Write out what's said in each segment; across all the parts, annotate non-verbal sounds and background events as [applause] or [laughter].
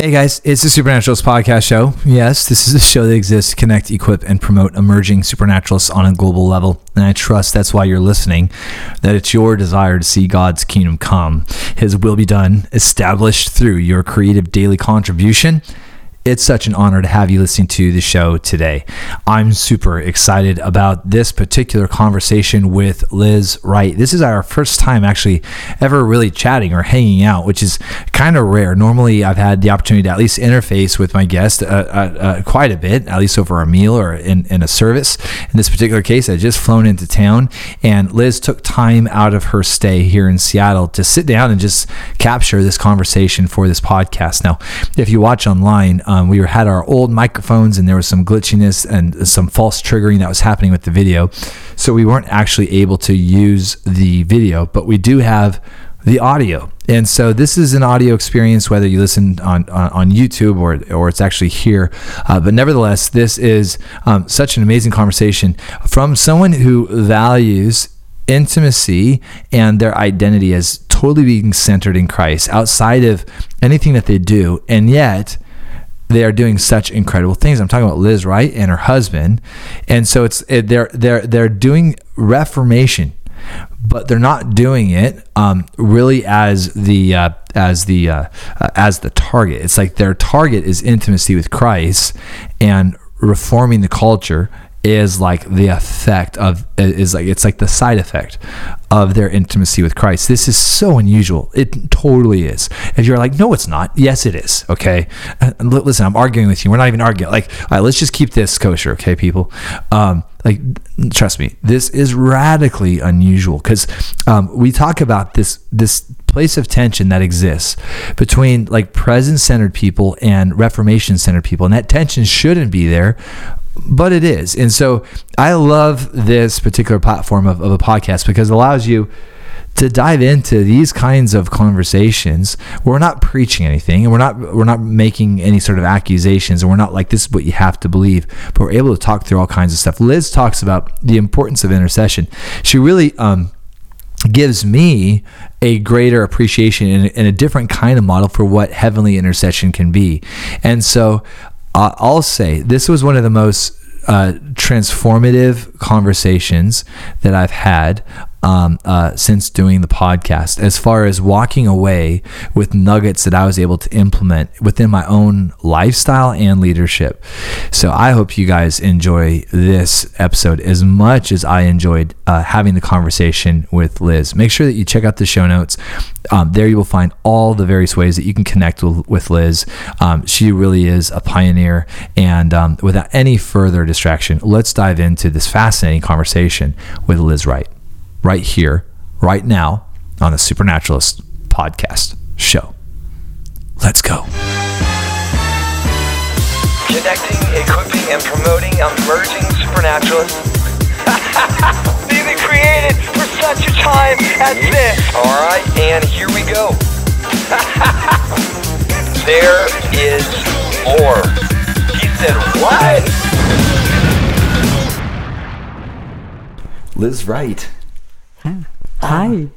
Hey guys, it's the Supernaturalist Podcast Show. Yes, this is a show that exists to connect, equip, and promote emerging supernaturalists on a global level. And I trust that's why you're listening, that it's your desire to see God's kingdom come, His will be done, established through your creative daily contribution it's such an honor to have you listening to the show today. I'm super excited about this particular conversation with Liz Wright. This is our first time actually ever really chatting or hanging out, which is kind of rare. Normally, I've had the opportunity to at least interface with my guest uh, uh, uh, quite a bit, at least over a meal or in, in a service. In this particular case, I just flown into town, and Liz took time out of her stay here in Seattle to sit down and just capture this conversation for this podcast. Now, if you watch online, um, we had our old microphones and there was some glitchiness and some false triggering that was happening with the video. So we weren't actually able to use the video, but we do have the audio. And so this is an audio experience, whether you listen on, on, on YouTube or, or it's actually here. Uh, but nevertheless, this is um, such an amazing conversation from someone who values intimacy and their identity as totally being centered in Christ outside of anything that they do. And yet, they are doing such incredible things. I'm talking about Liz Wright and her husband, and so it's it, they're they're they're doing reformation, but they're not doing it um, really as the uh, as the uh, uh, as the target. It's like their target is intimacy with Christ and reforming the culture is like the effect of is like it's like the side effect of their intimacy with Christ. This is so unusual. It totally is. If you're like, no, it's not. Yes, it is. Okay. Listen, I'm arguing with you. We're not even arguing. Like, all right, let's just keep this kosher. Okay, people. Um, like, trust me, this is radically unusual because um, we talk about this this place of tension that exists between like present centered people and reformation centered people, and that tension shouldn't be there but it is. And so I love this particular platform of, of a podcast because it allows you to dive into these kinds of conversations. We're not preaching anything and we're not we're not making any sort of accusations and we're not like this is what you have to believe but we're able to talk through all kinds of stuff. Liz talks about the importance of intercession. She really um, gives me a greater appreciation and, and, a different kind of model for what heavenly intercession can be. And so uh, I'll say this was one of the most uh, transformative conversations that I've had um, uh, since doing the podcast as far as walking away with nuggets that I was able to implement within my own lifestyle and leadership. So I hope you guys enjoy this episode as much as I enjoyed uh, having the conversation with Liz. Make sure that you check out the show notes. Um, there you will find all the various ways that you can connect with, with Liz. Um, she really is a pioneer. And um, without any further distraction, let's dive into this fascinating conversation with Liz Wright right here, right now on the Supernaturalist podcast show. Let's go. Connecting, equipping, and promoting emerging supernaturalists. [laughs] Being created for such a time as this. All right, and here we go. [laughs] there is more. He said, what? Liz Wright. Hi.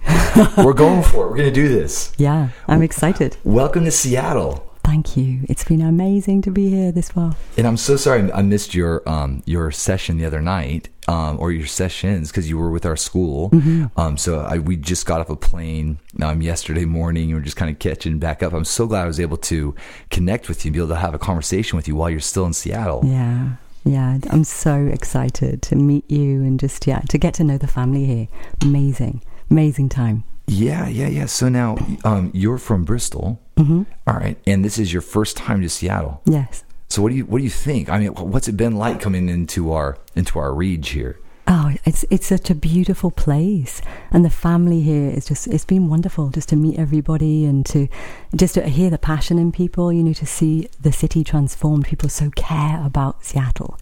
[laughs] We're going for it. We're going to do this. Yeah, I'm excited. Welcome to Seattle. Thank you. It's been amazing to be here this far. And I'm so sorry I missed your um, your session the other night, um, or your sessions because you were with our school. Mm-hmm. Um, so I, we just got off a plane um, yesterday morning. and We're just kind of catching back up. I'm so glad I was able to connect with you and be able to have a conversation with you while you're still in Seattle. Yeah. Yeah, I'm so excited to meet you and just yeah to get to know the family here. Amazing, amazing time. Yeah, yeah, yeah. So now um, you're from Bristol, mm-hmm. All right, and this is your first time to Seattle. Yes. So what do you what do you think? I mean, what's it been like coming into our into our reach here? Oh, it's it's such a beautiful place, and the family here is just it's been wonderful just to meet everybody and to just to hear the passion in people. You know, to see the city transformed. People so care about Seattle,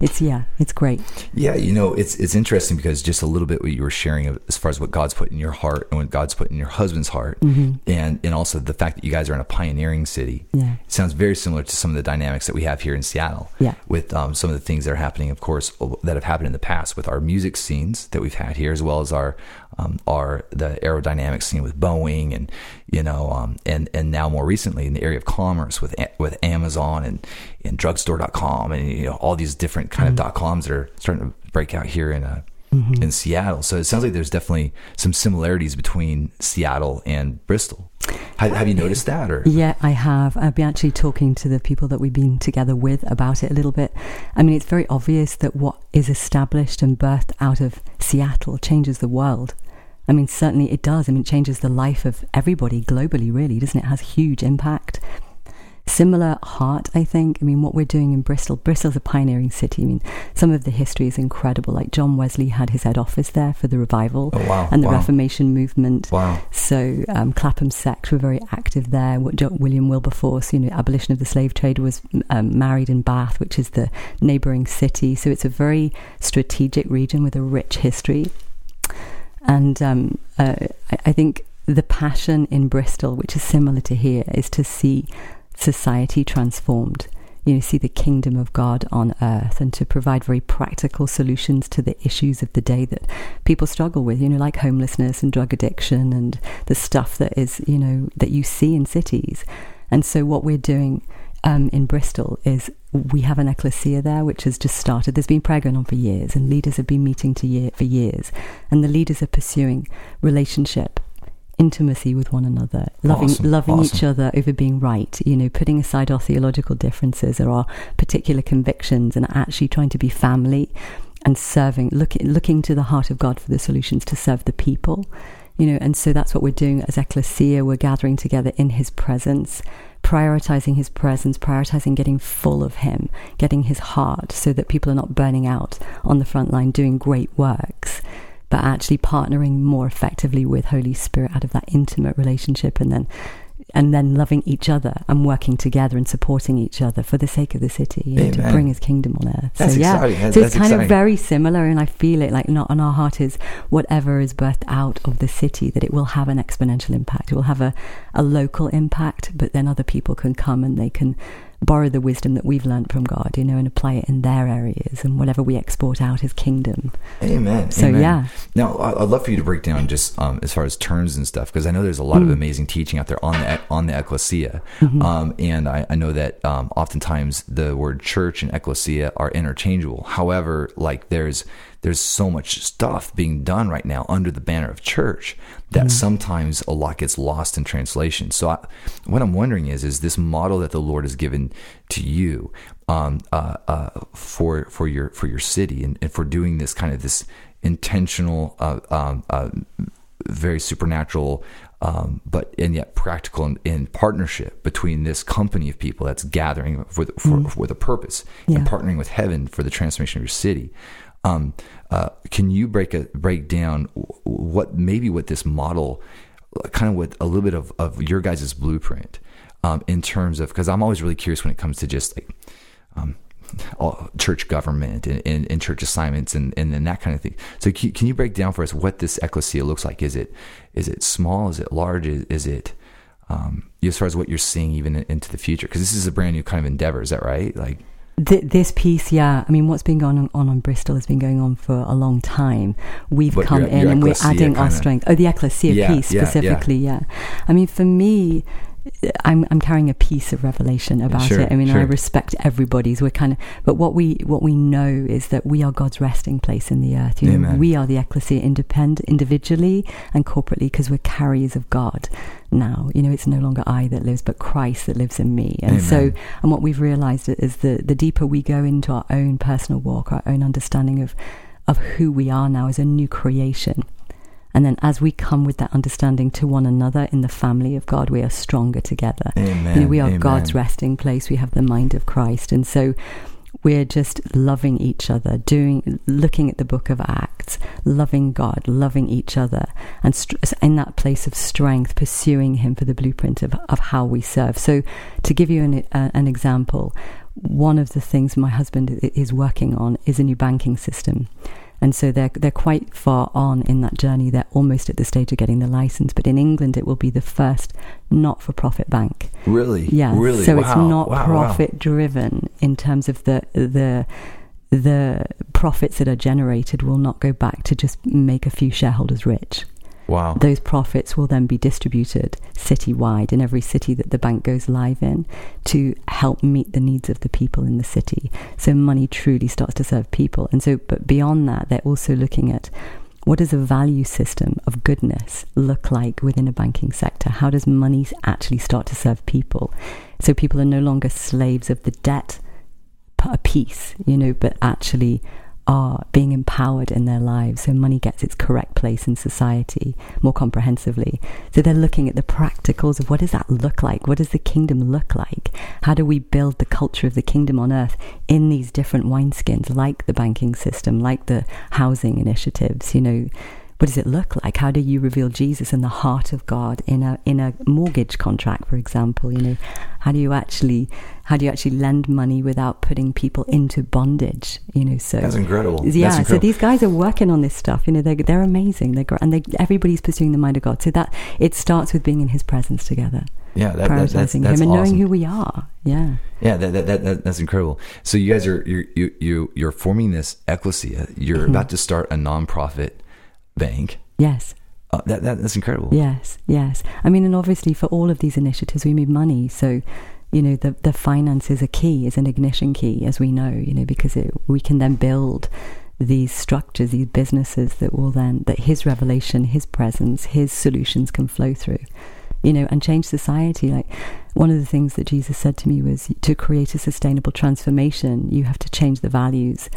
it's yeah, it's great. Yeah, you know, it's it's interesting because just a little bit what you were sharing as far as what God's put in your heart and what God's put in your husband's heart, mm-hmm. and and also the fact that you guys are in a pioneering city. Yeah, it sounds very similar to some of the dynamics that we have here in Seattle. Yeah, with um, some of the things that are happening, of course, that have happened in the past with our music scenes that we've had here, as well as our um, are the aerodynamics scene with Boeing and you know um, and and now more recently in the area of commerce with with Amazon and and drugstore.com and you know all these different kind Mm-hmm. of dot coms that are starting to break out here in uh, Mm-hmm. in Seattle. So it sounds like there's definitely some similarities between Seattle and Bristol. Have, have you noticed that or Yeah, I have. I've been actually talking to the people that we've been together with about it a little bit. I mean, it's very obvious that what is established and birthed out of Seattle changes the world. I mean, certainly it does. I mean, it changes the life of everybody globally, really, doesn't it? It has huge impact. Similar heart, I think. I mean, what we're doing in Bristol, Bristol's a pioneering city. I mean, some of the history is incredible. Like John Wesley had his head office there for the revival Oh, wow, and the wow. Reformation movement. Wow. So um, Clapham sect were very active there. William Wilberforce, you know, abolition of the slave trade, was um, married in Bath, which is the neighbouring city. So it's a very strategic region with a rich history. And um, uh, I, think the passion in Bristol, which is similar to here, is to see society transformed. You know, see the kingdom of God on earth and to provide very practical solutions to the issues of the day that people struggle with, you know, like homelessness and drug addiction and the stuff that is, you know, that you see in cities. And so what we're doing um, in Bristol is we have an ecclesia there which has just started. There's been prayer going on for years, and leaders have been meeting to year, for years, and the leaders are pursuing relationship, intimacy with one another, loving Awesome, loving each other over being right. You know, putting aside our theological differences or our particular convictions, and actually trying to be family and serving, looking looking to the heart of God for the solutions to serve the people. You know, and so that's what we're doing as ecclesia. We're gathering together in His presence prioritizing his presence, prioritizing getting full of him, getting his heart so that people are not burning out on the front line doing great works, but actually partnering more effectively with Holy Spirit out of that intimate relationship and then and then loving each other and working together and supporting each other for the sake of the city you know, to bring his kingdom on earth. That's so yeah, exciting. So it's kind exciting. of very similar, and I feel it like not on our heart is whatever is birthed out of the city that it will have an exponential impact. It will have a, a local impact, but then other people can come and they can borrow the wisdom that we've learned from God, you know, and apply it in their areas, and whatever we export out is kingdom. Amen. So, Amen. yeah. Now, I'd love for you to break down just um, as far as terms and stuff, because I know there's a lot Mm. of amazing teaching out there on the on the ecclesia, Mm-hmm. um, and I, I know that um, oftentimes the word church and ecclesia are interchangeable. However, like there's there's so much stuff being done right now under the banner of church that sometimes a lot gets lost in translation. So, I, what I'm wondering is, is this model that the Lord has given to you um, uh, uh, for for your for your city and, and for doing this kind of this intentional, uh, um, uh, very supernatural, um, but and yet practical in, in partnership between this company of people that's gathering for the, for, with a purpose Yeah. and partnering with heaven for the transformation of your city. Um, uh, can you break a break down what maybe what this model, kind of with a little bit of, of your guys' blueprint, um, in terms of because I'm always really curious when it comes to just like um, all, church government and, and, and church assignments and, and, and that kind of thing. So can, can you break down for us what this ecclesia looks like? Is it is it small? Is it large? Is, is it um, as far as what you're seeing even into the future? Because this is a brand new kind of endeavor. Is that right? Like Th- this piece, yeah. I mean, what's been going on, on on Bristol has been going on for a long time. We've But come in and we're adding our strength. Oh, the ecclesia Yeah, piece yeah, yeah. specifically, yeah. I mean, for me, I'm I'm carrying a piece of revelation about Sure, it. I mean, I respect everybody's. We're kind of, but what we what we know is that we are God's resting place in the earth. You know, we are the ecclesia, independent, individually and corporately, because we're carriers of God. Now, you know, it's no longer I that lives, but Christ that lives in me. And so, and what we've realized is the the deeper we go into our own personal walk, our own understanding of of who we are now as a new creation. And then as we come with that understanding to one another in the family of God, we are stronger together. Amen. You know, we are Amen. God's resting place. We have the mind of Christ. And so we're just loving each other, doing, looking at the book of Acts, loving God, loving each other, and str- in that place of strength, pursuing Him for the blueprint of, of how we serve. So, to give you an, uh, an example, one of the things my husband is working on is a new banking system. And so they're they're quite far on in that journey. They're almost at the stage of getting the license. But in England, it will be the first not-for-profit bank. really, Yeah. really. So Wow, it's not wow, wow. profit driven in terms of the the the profits that are generated will not go back to just make a few shareholders rich. Wow. Those profits will then be distributed citywide in every city that the bank goes live in to help meet the needs of the people in the city. So money truly starts to serve people. And so, but beyond that, they're also looking at what does a value system of goodness look like within a banking sector? How does money actually start to serve people? So people are no longer slaves of the debt a piece, you know, but actually are being empowered in their lives so money gets its correct place in society more comprehensively. So they're looking at the practicals of what does that look like? What does the kingdom look like? How do we build the culture of the kingdom on earth in these different wineskins, like the banking system, like the housing initiatives, you know? What does it look like? How do you reveal Jesus in the heart of God in a in a mortgage contract, for example? You know, how do you actually how do you actually lend money without putting people into bondage? You know, so that's incredible. Yeah, that's incredible. so these guys are working on this stuff. You know, they're they're amazing. They're and they everybody's pursuing the mind of God. So that it starts with being in His presence together. Yeah, that, prioritizing that, that's, that's Him and awesome. knowing who we are. Yeah. Yeah, that, that, that, that's incredible. So you guys are you're you you you're forming this ecclesia. You're Mm-hmm. about to start a nonprofit bank. Yes. Uh, that, that that's incredible. Yes, yes. I mean, and obviously for all of these initiatives, we need money. So, you know, the the finances are key, is an ignition key, as we know. You know, because it, we can then build these structures, these businesses that will then that His revelation, His presence, His solutions can flow through. You know, and change society. Like one of the things that Jesus said to me was to create a sustainable transformation, you have to change the values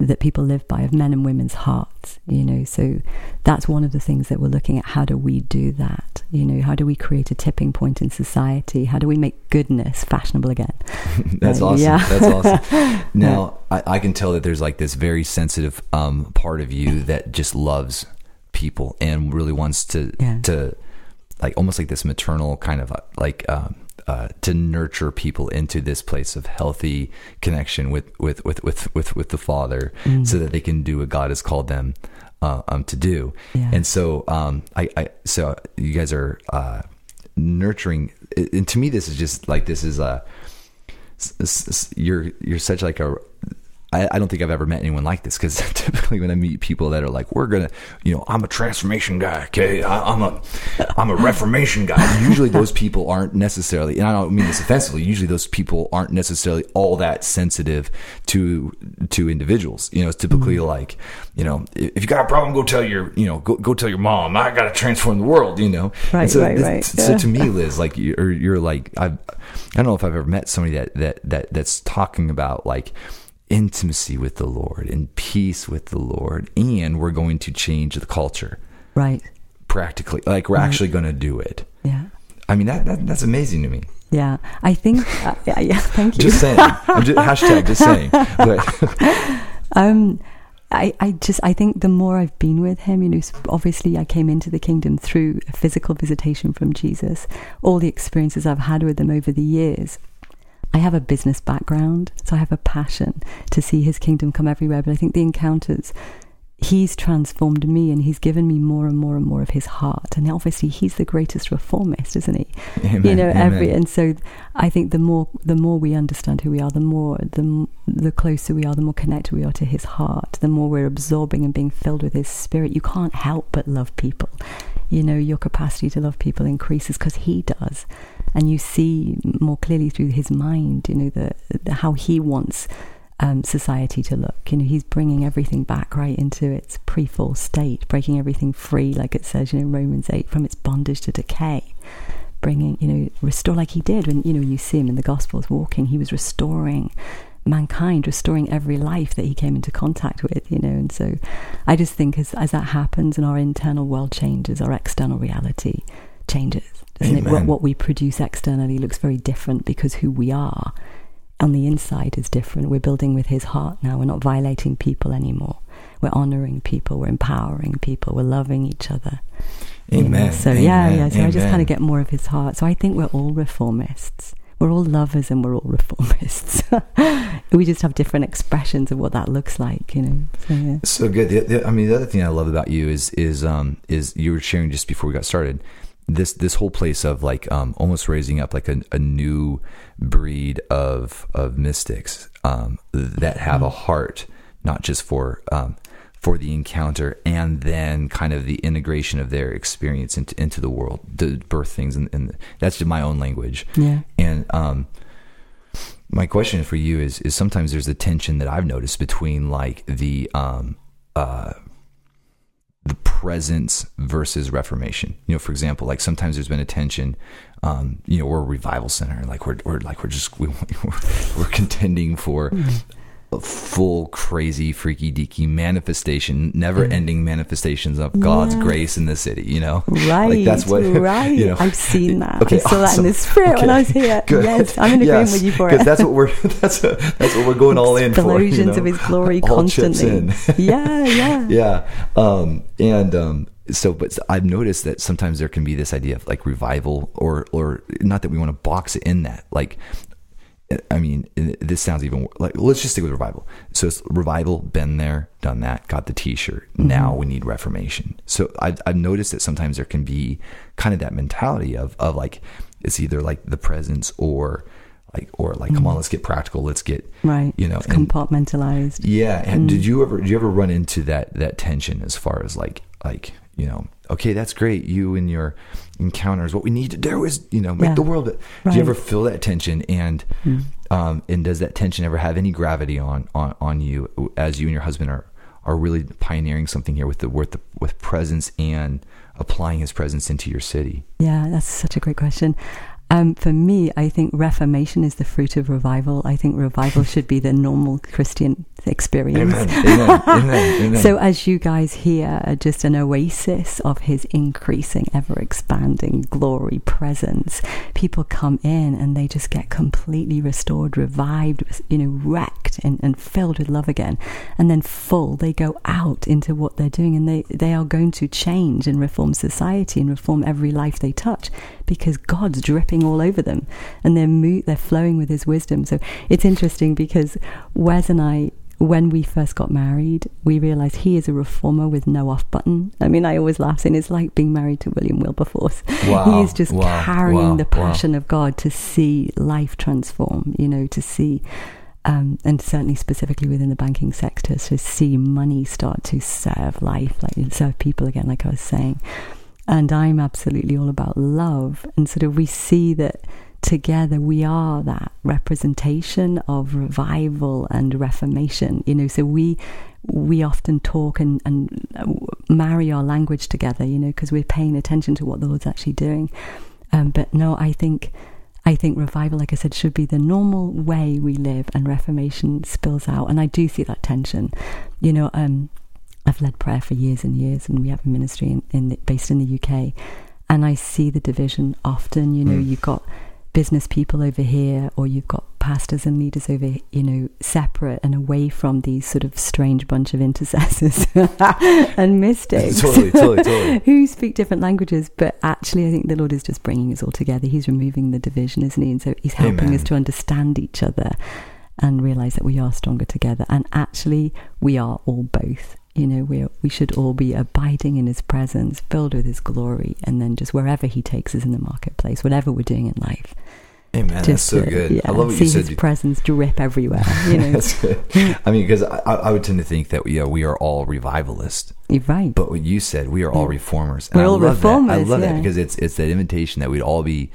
that people live by of men and women's hearts you know so that's one of the things that we're looking at how do we do that you know how do we create a tipping point in society how do we make goodness fashionable again [laughs] that's Uh, awesome. yeah. That's awesome. [laughs] Now I, I can tell that there's like this very sensitive um, part of you that just loves people and really wants to Yeah. to like almost like this maternal kind of uh, like um, uh, to nurture people into this place of healthy connection with with with with with, with the Father, Mm. so that they can do what God has called them uh, um, to do. Yeah. And so um, I, I so you guys are uh, nurturing, and to me this is just like this is a you're you're such like a I, I don't think I've ever met anyone like this because [laughs] typically when I meet people that are like we're gonna you know I'm a transformation guy okay? I, I'm a I'm a reformation guy. [laughs] Usually those people aren't necessarily and I don't mean this offensively usually those people aren't necessarily all that sensitive to to individuals. You know it's typically mm-hmm. like you know if you got a problem go tell your you know go, go tell your mom. I gotta transform the world you know? Right, And so right, this- right. so Yeah. to me [laughs] Liz like you're, you're like I've, I don't know if I've ever met somebody that, that, that, that's talking about like intimacy with the Lord and peace with the Lord. And we're going to change the culture right practically. Like we're actually going to do it. yeah I mean, that, that, that's amazing to me. yeah i think uh, yeah, yeah thank you Just saying. I'm just, hashtag just saying. But [laughs] Um, I, I just I think the more I've been with him, you know, obviously I came into the kingdom through a physical visitation from Jesus. All the experiences I've had with him over the years. I have a business background, so I have a passion to see his kingdom come everywhere. But I think the encounters, he's transformed me and he's given me more and more and more of his heart. And obviously he's the greatest reformist, isn't he? Amen, you know, every and so I think the more the more we understand who we are, the more the the closer we are, the more connected we are to His heart, the more we're absorbing and being filled with His Spirit. You can't help but love people. You know, your capacity to love people increases because He does, and you see more clearly through His mind. You know, the, the how He wants. Um, society to look. You know, he's bringing everything back right into its pre-fall state, breaking everything free, like it says, you know, Romans eight, from its bondage to decay bringing, you know, restore like he did when, you know, you see him in the Gospels walking, he was restoring mankind, restoring every life that he came into contact with, you know. And so I just think as, as that happens and our internal world changes, our external reality changes. Doesn't it? What, what we produce externally looks very different because who we are on the inside is different. We're building with his heart now. We're not violating people anymore. We're honoring people. We're empowering people. We're loving each other. you know. Amen. So yeah, Amen. yeah. So I just kind of get more of his heart. So I think we're all reformists. We're all lovers and we're all reformists. [laughs] we just have different expressions of what that looks like, you know. So yeah. So good. I mean, the other thing I love about you is is um is you were sharing just before we got started this this whole place of like um almost raising up like a, a new breed of of mystics um that have a heart not just for um, for the encounter and then kind of the integration of their experience into into the world, the birth things, and, and that's just my own language. Yeah. And um, my question for you is is sometimes there's a tension that I've noticed between like the um uh the presence versus reformation. You know, for example, like sometimes there's been a tension. Um, you know, we're a revival center, like we're, we're like we're just [laughs] we, we're, we're contending for a full crazy freaky deaky manifestation, never ending manifestations of God's Yeah. grace in the city. You know, [laughs] Right, Like that's what [laughs] right. You know, I've seen that. Okay, I saw that in the spirit when I was here. [laughs] good. Yes, I'm in agreement with you for Because it. that's what we're that's that's what we're going all in for. you Explosions know? of His glory All constantly. yeah, yeah, yeah. Um, and um, so, but I've noticed that sometimes there can be this idea of like revival, or or not that we want to box it in that. Like, I mean, this sounds even like let's just stick with revival. So it's revival, been there, done that, got the T-shirt. Mm-hmm. Now we need reformation. So I've I've noticed that sometimes there can be kind of that mentality of of like it's either like the presence or like or like come on, mm-hmm. let's get practical, let's get Right. you know, it's and- compartmentalized. yeah, and mm-hmm. did you ever did you ever run into that that tension as far as like like you know okay that's great you and your encounters what we need to do is you know make Yeah. the world but do you ever feel that tension and Hmm. um and does that tension ever have any gravity on on on you as you and your husband are are really pioneering something here with the with the with presence and applying his presence into your city Yeah, that's such a great question. Um, for me, I think reformation is the fruit of revival. I think revival [laughs] should be the normal Christian experience. [laughs] amen amen amen. So, as you guys hear, are just an oasis of His increasing, ever expanding glory presence, people come in and they just get completely restored, revived, you know, wrecked and, and filled with love again. And then full, they go out into what they're doing and they, they are going to change and reform society and reform every life they touch because God's dripping all over them and they're, mo- they're flowing with His wisdom. So, it's interesting because Wes and I, when we first got married, we realized he is a reformer with no off button. I mean, I always laugh saying it's like being married to William Wilberforce. Wow, He's just wow, carrying wow, the passion of God to see life transform, you know, to see, um, and certainly specifically within the banking sector, to see money start to serve life, like serve people again, like I was saying. And I'm absolutely all about love. And sort of we see that together we are that representation of revival and reformation you know. So we we often talk and, and uh, marry our language together you know because we're paying attention to what the lord's actually doing. Um, but no i think i think revival like i said should be the normal way we live and reformation spills out. And i do see that tension you know um, i've led prayer for years and years and we have a ministry in, in the, based in the uk and i see the division often you know Mm. you've got business people over here or you've got pastors and leaders over you know separate and away from these sort of strange bunch of intercessors [laughs] and mystics Totally, totally, [laughs] totally. who speak different languages but actually i think the lord is just bringing us all together he's removing the division isn't he and so he's helping Amen. us to understand each other and realize that we are stronger together and actually we are all both you know we we should all be abiding in his presence filled with his glory and then just wherever he takes us in the marketplace whatever we're doing in life Amen. That's so good. yeah, I love what see you said. his presence drip everywhere you know That's [laughs] good. I mean, because I, I would tend to think that yeah, we are all revivalists, you're right but what you said, we are all reformers. And We're I all love That. I reformers, love that because it's it's that invitation that we'd all be,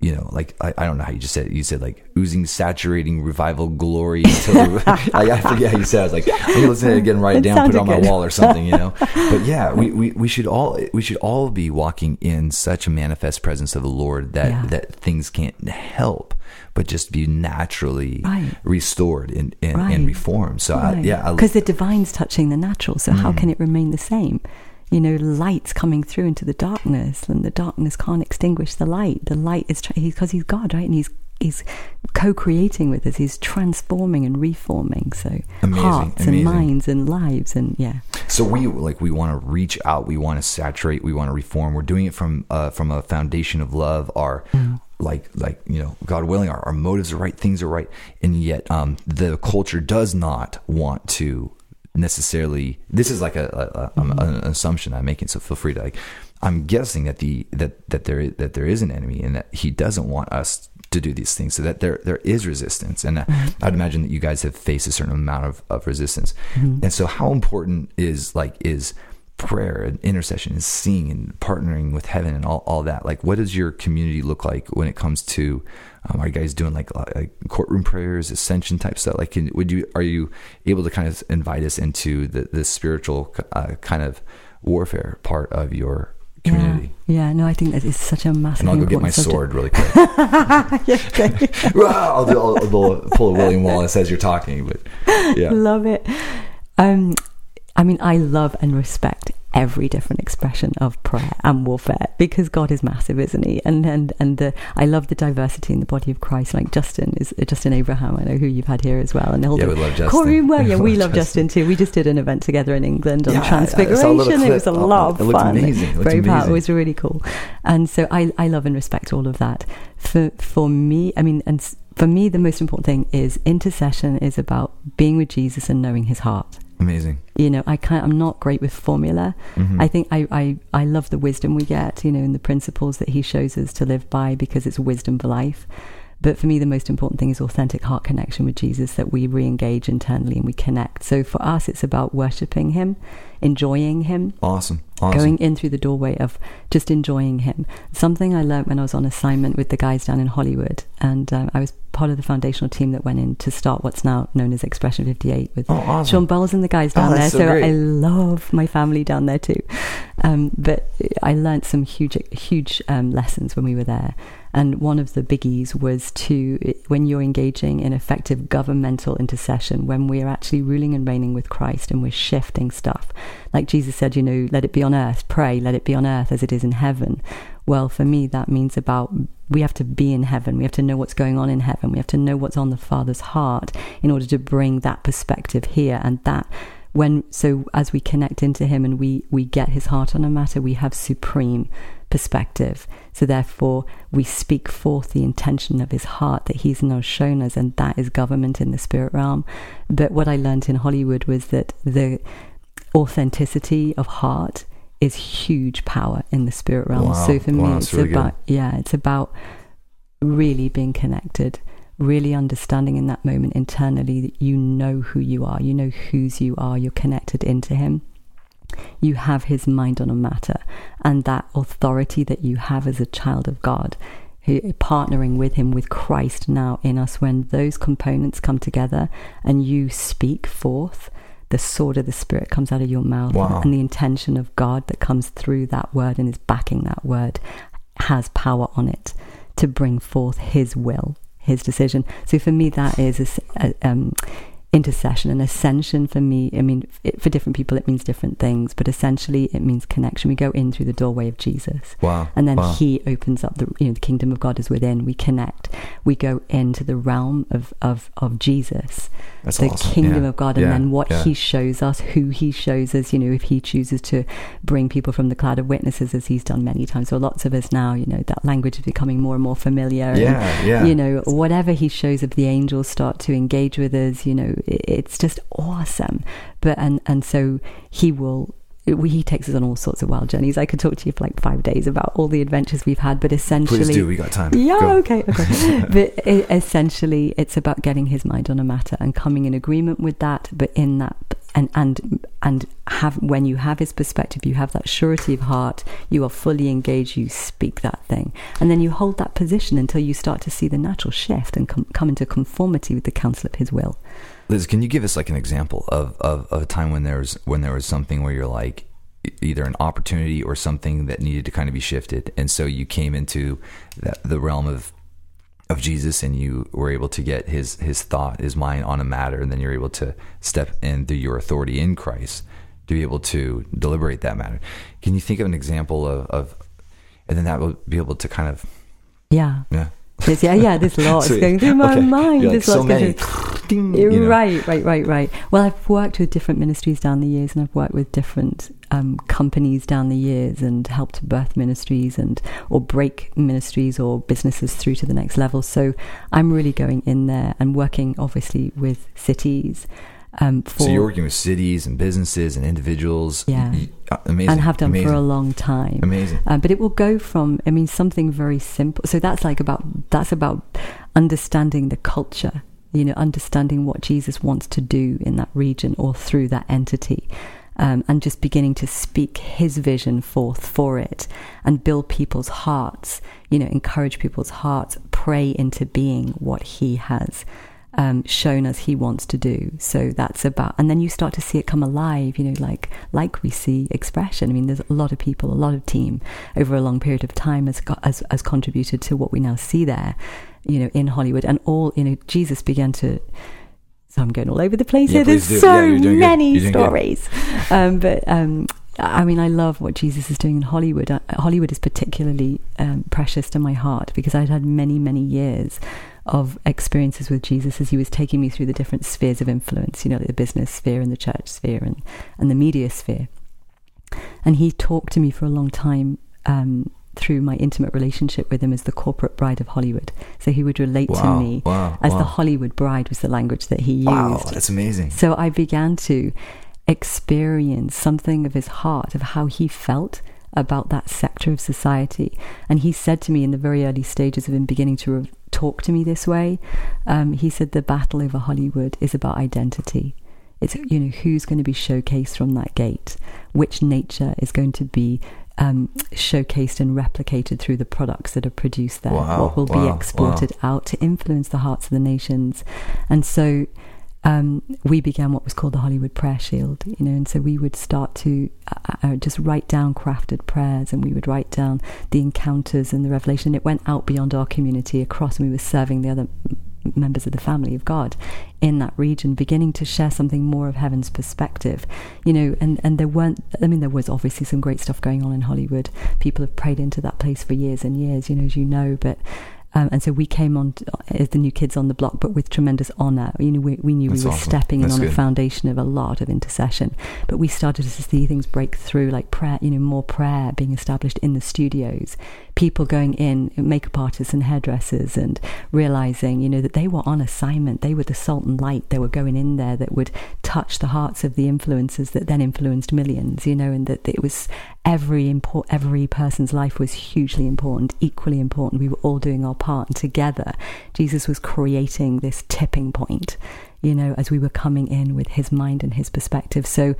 you know, like I, I don't know how you just said it. You said like oozing, saturating revival glory. Until [laughs] I, I forget how you said. it. I was like, I'm gonna listen to it again, write it It down, put it on sounded my wall or something, you know. [laughs] But yeah, we, we, we should all we should all be walking in such a manifest presence of the Lord that Yeah. that things can't help but just be naturally Right. restored and, and, Right. and reformed. So I, yeah, because the divine's touching the natural so how Mm. can it remain the same you know light's coming through into the darkness and the darkness can't extinguish the light the light is because he's god right and he's he's co-creating with us he's transforming and reforming so Amazing, hearts amazing. and minds and lives and yeah So we like we want to reach out, we want to saturate, we want to reform. We're doing it from uh, from a foundation of love. Our Mm. like like you know, God willing, our, our motives are right, things are right, and yet um, the culture does not want to necessarily. This is like a, a, a Mm-hmm. an assumption I'm making, so feel free to like. I'm guessing that the that that there is, that there is an enemy and that he doesn't want us to do these things so that there there is resistance and uh, Mm-hmm. i'd imagine that you guys have faced a certain amount of, of resistance Mm-hmm. and so how important is like is prayer and intercession and seeing and partnering with heaven and all, all that like what does your community look like when it comes to um, are you guys doing like, like courtroom prayers ascension type stuff like can, would you are you able to kind of invite us into the, the spiritual uh, kind of warfare part of your community Yeah, yeah. No, I think that is such a massive. and I'll go get my subject. sword really quick. [laughs] yeah. [laughs] I'll, do, I'll, I'll pull a William Wallace as you're talking, but yeah. [laughs] love it. Um, I mean, I love and respect every different expression of prayer and warfare because God is massive, isn't He? And and and the, I love the diversity in the body of Christ. Like Justin is Justin Abraham, I know who you've had here as well, and Yeah, we love Justin. Corey, well, yeah, we [laughs] Love Justin too. We just did an event together in England on Yeah, Transfiguration. saw a little it was a. Oh, lot of oh, it looked fun. amazing. It Very powerful. amazing. It was really cool. And so I I love and respect all of that. For for me, I mean, and for me, the most important thing is intercession is about being with Jesus and knowing His heart Amazing. you know i can't i'm not great with formula Mhm. i think I, I i love the wisdom we get you know and the principles that he shows us to live by because it's wisdom for life but for me the most important thing is authentic heart connection with jesus that we re-engage internally and we connect so for us it's about worshiping him enjoying him Awesome. Awesome. going in through the doorway of just enjoying him. Something I learned when I was on assignment with the guys down in Hollywood, and um, I was part of the foundational team that went in to start what's now known as Expression 58 with Oh, awesome. Shawn Bolz and the guys Oh, down there. so So. I love my family down there too. Um, but I learned some huge, huge um, lessons when we were there. And one of the biggies was to, when you're engaging in effective governmental intercession, when we're actually ruling and reigning with Christ and we're shifting stuff, like Jesus said, you know, let it be on earth, pray, let it be on earth as it is in heaven. Well, for me, that means about we have to be in heaven. We have to know what's going on in heaven. We have to know what's on the Father's heart in order to bring that perspective here. And that, when, so as we connect into Him and we, we get His heart on a matter, we have supreme perspective. So therefore, we speak forth the intention of His heart that He's now shown us, and that is government in the spirit realm. But what I learned in Hollywood was that the authenticity of heart is huge power in the spirit realm. Wow. So for me, Wow, it's really about yeah, it's about really being connected, really understanding in that moment internally that you know who you are, you know whose you are, you're connected into Him. You have His mind on a matter, and that authority that you have as a child of God. Who, partnering with him with Christ now in us when those components come together and you speak forth the sword of the spirit comes out of your mouth Wow. and the intention of God that comes through that word and is backing that word has power on it to bring forth His will, His decision. So for me, that is a, um, intercession and ascension. For me, I mean, it, for different people, it means different things, but essentially, it means connection. We go in through the doorway of Jesus. Wow. And then Wow. he opens up the you know the kingdom of God is within. We connect. We go into the realm of of, of Jesus, That's the awesome. kingdom Yeah. of God, and Yeah. then what Yeah. he shows us, who he shows us. You know, if he chooses to bring people from the cloud of witnesses, as he's done many times. So lots of us now, you know, that language is becoming more and more familiar. and, Yeah, yeah. You know, whatever he shows of the angels start to engage with us. You know, it's just awesome. But and and so he will. we- He takes us on all sorts of wild journeys. I could talk to you for like five days about all the adventures we've had, but essentially, Please do. We got time. yeah, Go. okay, okay. [laughs] but essentially, it's about getting his mind on a matter and coming in agreement with that. But in that, and and and have when you have his perspective, you have that surety of heart. You are fully engaged. You speak that thing, and then you hold that position until you start to see the natural shift and com- come into conformity with the counsel of his will. Liz, can you give us like an example of, of, of a time when there was when there was something where you're like either an opportunity or something that needed to kind of be shifted, and so you came into that, the realm of of Jesus, and you were able to get his his thought, his mind on a matter, and then you're able to step into your authority in Christ to be able to deliberate that matter. Can you think of an example of, of and then that will be able to kind of Yeah, yeah. There's, yeah, yeah. There's [laughs] lots Sweet. going through my Okay. mind. Like, There's so lots going many. through. [laughs] Ding, Yeah, you know. Right, right, right, right. Well, I've worked with different ministries down the years, and I've worked with different um, companies down the years, and helped birth ministries and or break ministries or businesses through to the next level. So I'm really going in there and working, obviously, with cities. Um, for, so you're working with cities and businesses and individuals. Yeah. Uh, amazing. and have done amazing. for a long time. Amazing. Uh, but it will go from, I mean, something very simple. So that's like about that's about understanding the culture. You know, understanding what Jesus wants to do in that region or through that entity. Um, and just beginning to speak his vision forth for it and build people's hearts, you know, encourage people's hearts, pray into being what he has um, shown as he wants to do. So that's about, and then you start to see it come alive, you know, like like we see expression. I mean, there's a lot of people, a lot of team over a long period of time has got, has, has contributed to what we now see there, you know, in Hollywood, and all, you know, Jesus began to. So I'm going all over the place Yeah, here. There's do. so Yeah, you're doing good. many You're doing good. stories, um, but um, I mean, I love what Jesus is doing in Hollywood. Uh, Hollywood is particularly um, precious to my heart because I'd had many, many years of experiences with Jesus as he was taking me through the different spheres of influence, you know, the business sphere and the church sphere and, and the media sphere. And he talked to me for a long time um, through my intimate relationship with him as the corporate bride of Hollywood. So he would relate Wow, to me wow, as wow. the Hollywood bride was the language that he used. Wow, that's amazing. So I began to experience something of his heart, of how he felt about that sector of society. And he said to me in the very early stages of him beginning to re- talk to me this way, um, he said, The battle over Hollywood is about identity. It's, you know, who's going to be showcased from that gate, which nature is going to be um, showcased and replicated through the products that are produced there, Wow, what will wow, be exported out to influence the hearts of the nations. And so um, we began what was called the Hollywood Prayer Shield, you know, and so we would start to uh, uh, just write down crafted prayers and we would write down the encounters and the revelation. It went out beyond our community across, and we were serving the other members of the family of God in that region, beginning to share something more of heaven's perspective, you know, and, and there weren't, I mean, there was obviously some great stuff going on in Hollywood. People have prayed into that place for years and years, you know, as you know, but um, and so we came on as the new kids on the block, but with tremendous honour. You know, we, we knew That's we were awesome. stepping in That's on a foundation of a lot of intercession. But we started to see things break through, like prayer. You know, more prayer being established in the studios. People going in, makeup artists and hairdressers, and realizing, you know, that they were on assignment. They were the salt and light. They were going in there that would touch the hearts of the influencers that then influenced millions. You know, and that it was every import, every person's life was hugely important, equally important. We were all doing our part, and together, Jesus was creating this tipping point. You know, as we were coming in with His mind and His perspective. So.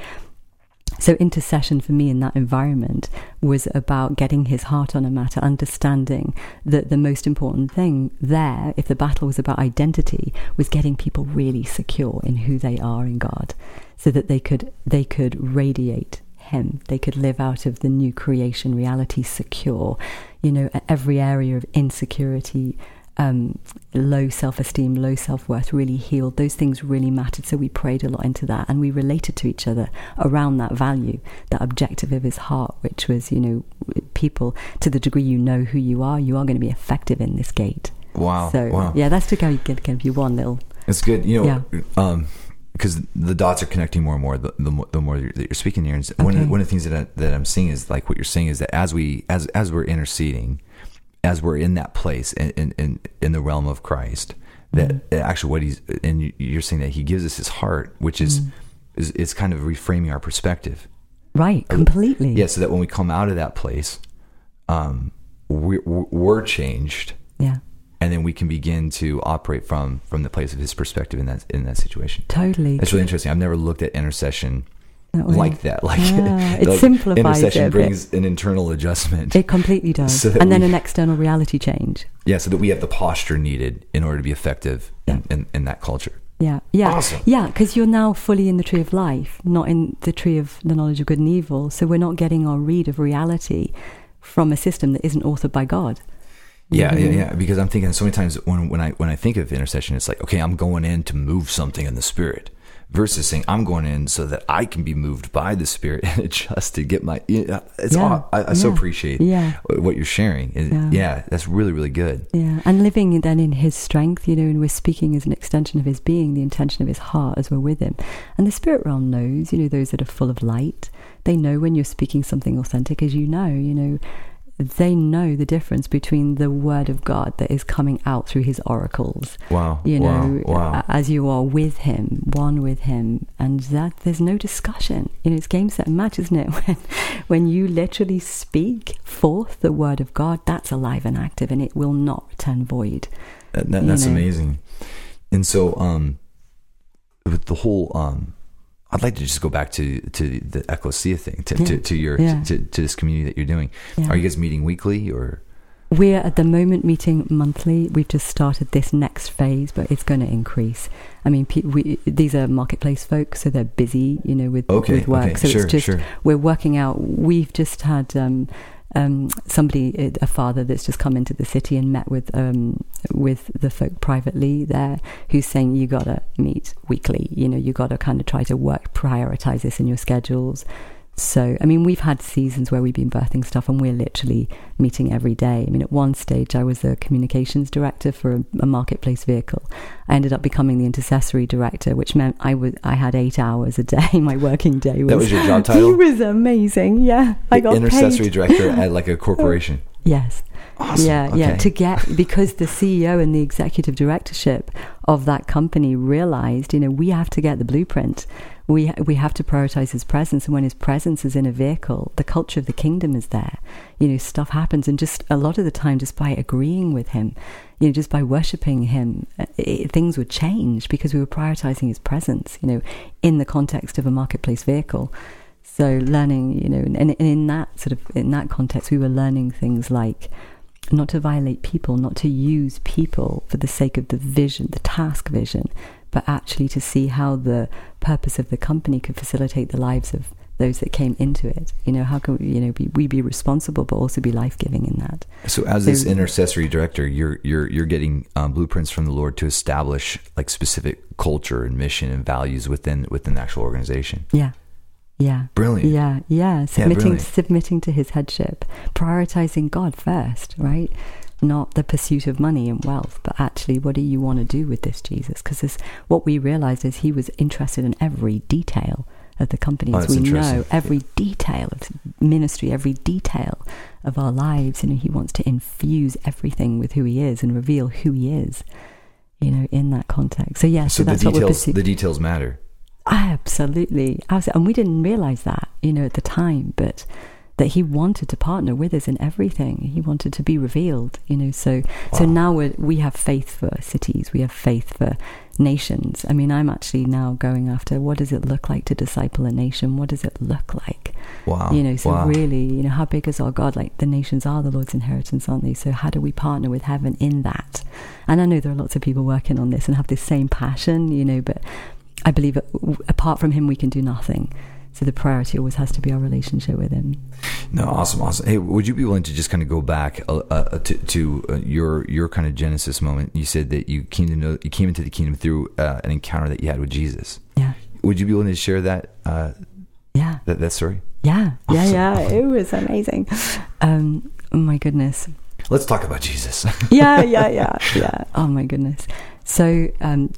So, intercession for me in that environment was about getting his heart on a matter, understanding that the most important thing there, if the battle was about identity, was getting people really secure in who they are in God, so that they could they could radiate him. They could live out of the new creation reality secure. You know, every area of insecurity, um, low self esteem, low self worth really healed. Those things really mattered. So we prayed a lot into that and we related to each other around that value, that objective of his heart, which was, you know, people, to the degree you know who you are, you are going to be effective in this gate. Wow. So, wow. yeah, that's to go give, give you one little. It's good. You know, Yeah. um, because the dots are connecting more and more the, the, more, the more that you're speaking here. And s- one, Okay. of, one of the things that, I, that I'm seeing is like what you're saying is that as we, as, as we're interceding, as we're in that place in, in, in, the realm of Christ, that Mm-hmm. actually what he's, and you- you're saying that he gives us his heart, which is, Mm. is, it's kind of reframing our perspective. Right, completely. Yeah. So that when we come out of that place, um, we're, we're changed Yeah, and then we can begin to operate from from the place of his perspective in that in that situation. totally. That's really interesting. I've never looked at intercession That like that. Like, Yeah, it [laughs] like simplifies intercession it bit. brings an internal adjustment. It completely does. So and then we- an external reality change. yeah, so that we have the posture needed in order to be effective in, in, in that culture. Yeah, yeah, Awesome. yeah. Because you're now fully in the tree of life, not in the tree of the knowledge of good and evil. So we're not getting our read of reality from a system that isn't authored by God. Yeah, yeah, Mhm. yeah. Because I'm thinking so many times when when I when I think of intercession, it's like okay, I'm going in to move something in the spirit, versus saying I'm going in so that I can be moved by the spirit [laughs] and adjust to get my. It's Yeah, all, I, I so appreciate yeah. what you're sharing. It- Yeah. yeah, that's really really good. Yeah, and living then in His strength, you know, and we're speaking as an extension of His being, the intention of His heart as we're with Him. And the spirit realm knows, you know, those that are full of light, they know when you're speaking something authentic, as you know, you know, they know the difference between the word of God that is coming out through his oracles. Wow. You know, wow. wow. as you are with him, one with him, and that there's no discussion. You know, it's game set and match, isn't it? [laughs] When, when you literally speak forth the word of God, that's alive and active, and it will not return void. That, that, that's know. amazing. And so, um, with the whole, um, I'd like to just go back to to the ecclesia thing, to, to, to your Yeah. to, to this community that you're doing. Yeah. Are you guys meeting weekly or? We're at the moment meeting monthly. We've just started this next phase, but it's going to increase. I mean, pe- we, these are marketplace folks, so they're busy, you know, with, Okay, with work. okay, so sure, it's just sure. we're working out. We've just had um, um, somebody, a father that's just come into the city and met with um, with the folk privately there, who's saying you got to meet weekly. You know, you got to kind of try to work prioritize this in your schedules. So, I mean, we've had seasons where we've been birthing stuff and we're literally meeting every day. I mean, at one stage, I was a communications director for a, a marketplace vehicle. I ended up becoming the intercessory director, which meant I was I had eight hours a day. [laughs] My working day was That was your job [laughs] title? It was amazing. Yeah, I got intercessory paid. director [laughs] at like a corporation. Yes. Awesome. Yeah, yeah. To get because the CEO and the executive directorship of that company realized, you know, we have to get the blueprint. We we have to prioritize his presence, and when his presence is in a vehicle, the culture of the kingdom is there. You know, stuff happens, and just a lot of the time, just by agreeing with him, you know, just by worshiping him, uh, it, things would change because we were prioritizing his presence. You know, in the context of a marketplace vehicle. So learning, you know, and, and in that sort of in that context, we were learning things like not to violate people, not to use people for the sake of the vision, the task vision, but actually to see how the purpose of the company could facilitate the lives of those that came into it. You know, how can we, you know be, we be responsible, but also be life giving in that? So, as this intercessory director, you're you're you're getting um, blueprints from the Lord to establish like specific culture and mission and values within within the actual organization. Yeah, yeah. Brilliant. Yeah, yeah. Submitting brilliant. submitting to his headship, prioritizing God first, right? Not the pursuit of money and wealth, but actually, what do you want to do with this Jesus? Because what we realized is he was interested in every detail of the company. Oh, that's we know, every detail of ministry, every detail of our lives. You know, he wants to infuse everything with who he is and reveal who he is. You know, in that context. So yeah, So so, the that's what we're details pursuing. the details matter. Absolutely. Absolutely. And we didn't realize that, you know, at the time, but that he wanted to partner with us in everything. He wanted to be revealed, you know. So, so now we're, we have faith for cities. We have faith for nations. I mean, I'm actually now going after what does it look like to disciple a nation? What does it look like? Wow. You know, so wow. really, you know, how big is our God? Like the nations are the Lord's inheritance, aren't they? So how do we partner with heaven in that? And I know there are lots of people working on this and have this same passion, you know, but I believe apart from him, we can do nothing. So the priority always has to be our relationship with him. No, awesome, awesome. Hey, would you be willing to just kind of go back uh, uh, to, to uh, your your kind of Genesis moment? You said that you came to know you came into the kingdom through uh, an encounter that you had with Jesus. Yeah. Would you be willing to share that uh, Yeah. that, that story? Yeah. Yeah. Awesome. Yeah. It was amazing. Um, oh my goodness. Let's talk about Jesus. [laughs] yeah, yeah, yeah, yeah. Oh my goodness. So, um,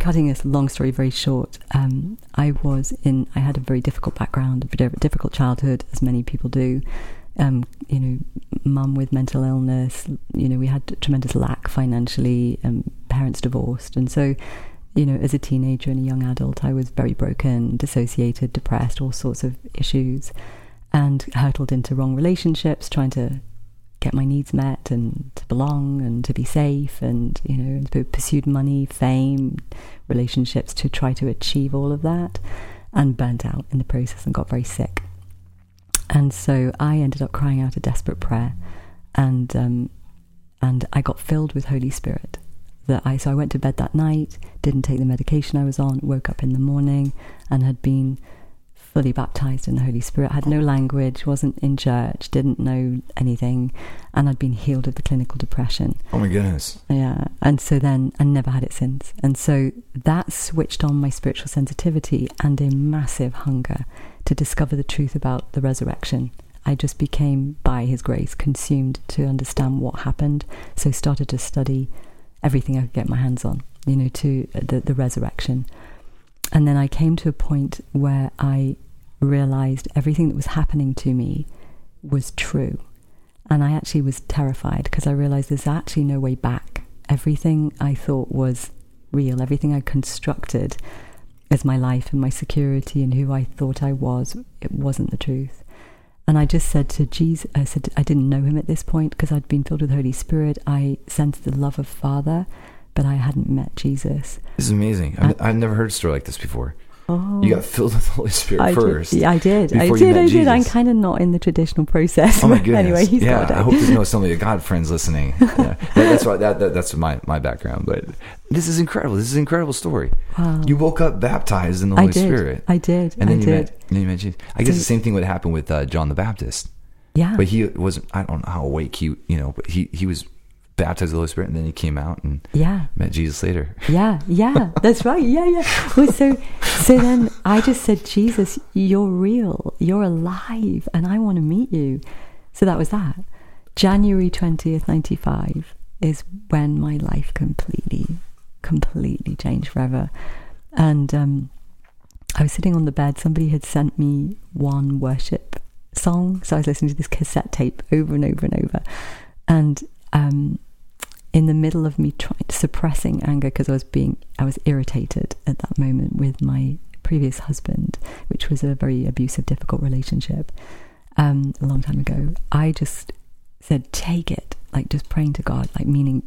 cutting this long story very short, um, I was in. I had a very difficult background, a difficult childhood, as many people do. Um, you know, mum with mental illness. You know, we had tremendous lack financially. Um, parents divorced, and so, you know, as a teenager and a young adult, I was very broken, dissociated, depressed, all sorts of issues, and hurtled into wrong relationships, trying to get my needs met and to belong and to be safe and you know and pursued money fame relationships to try to achieve all of that and burnt out in the process and got very sick. And so i ended up crying out a desperate prayer and um, and i got filled with holy spirit that i so i went to bed that night didn't take the medication i was on woke up in the morning and had been fully baptized in the Holy Spirit, had no language, wasn't in church, didn't know anything, and I'd been healed of the clinical depression. oh my goodness. Yeah. And so then, and never had it since. And so that switched on my spiritual sensitivity and a massive hunger to discover the truth about the resurrection. I just became, by His grace, consumed to understand what happened. So started to study everything I could get my hands on, you know, to the, the resurrection. And then I came to a point where I realized everything that was happening to me was true. And I actually was terrified because I realized there's actually no way back. Everything I thought was real, everything I constructed as my life and my security and who I thought I was, it wasn't the truth. And I just said to Jesus, I said, I didn't know him at this point because I'd been filled with the Holy Spirit. I sensed the love of Father, but I hadn't met Jesus. This is amazing. I've, I've never heard a story like this before. Oh. You got filled with the Holy Spirit I first. Did. Yeah, I did. I did. I did. I'm kind of not in the traditional process. Oh my goodness! anyway, he's yeah, got it. I hope there's no some of your God friends listening. [laughs] Yeah. That- that's what that, that that's my my background. But this is incredible. This is an incredible story. Wow. You woke up baptized in the I Holy did. Spirit, I did. and then I you did. met. Then you met Jesus. I guess So- the same thing would happen with uh, John the Baptist, yeah. but he wasn't. I don't know how awake he, you know, but he he was baptized the Holy Spirit, and then he came out and yeah. met Jesus later. [laughs] Yeah, yeah, that's right. Yeah, yeah. Well, so, so then I just said, Jesus, you're real, you're alive, and I want to meet you. So that was that. January twentieth, ninety five is when my life completely, completely changed forever. And um, I was sitting on the bed. Somebody had sent me one worship song, so I was listening to this cassette tape over and over and over, and um, in the middle of me trying suppressing anger because I was being I was irritated at that moment with my previous husband, which was a very abusive, difficult relationship um, a long time ago. I just said, "Take it," like just praying to God, like meaning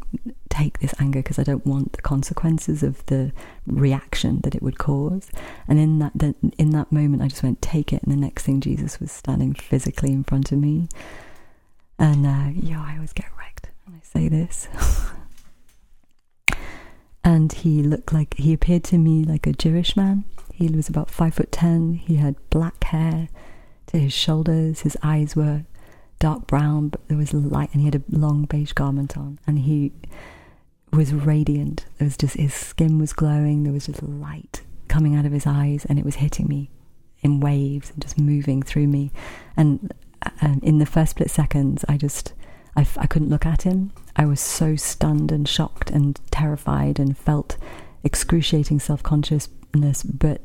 take this anger because I don't want the consequences of the reaction that it would cause. And in that, the, in that moment, I just went, "Take it," and the next thing, Jesus was standing physically in front of me, and uh, yeah, I always get wrecked when I say this. [laughs] and he looked like he appeared to me like a Jewish man. He was about five foot ten. He had black hair to his shoulders. His eyes were dark brown, but there was light, and he had a long beige garment on. And he was radiant. There was just his skin was glowing. There was just light coming out of his eyes, and it was hitting me in waves and just moving through me. And um, in the first split seconds, I just I, f- I couldn't look at him. I was so stunned and shocked and terrified and felt excruciating self consciousness. But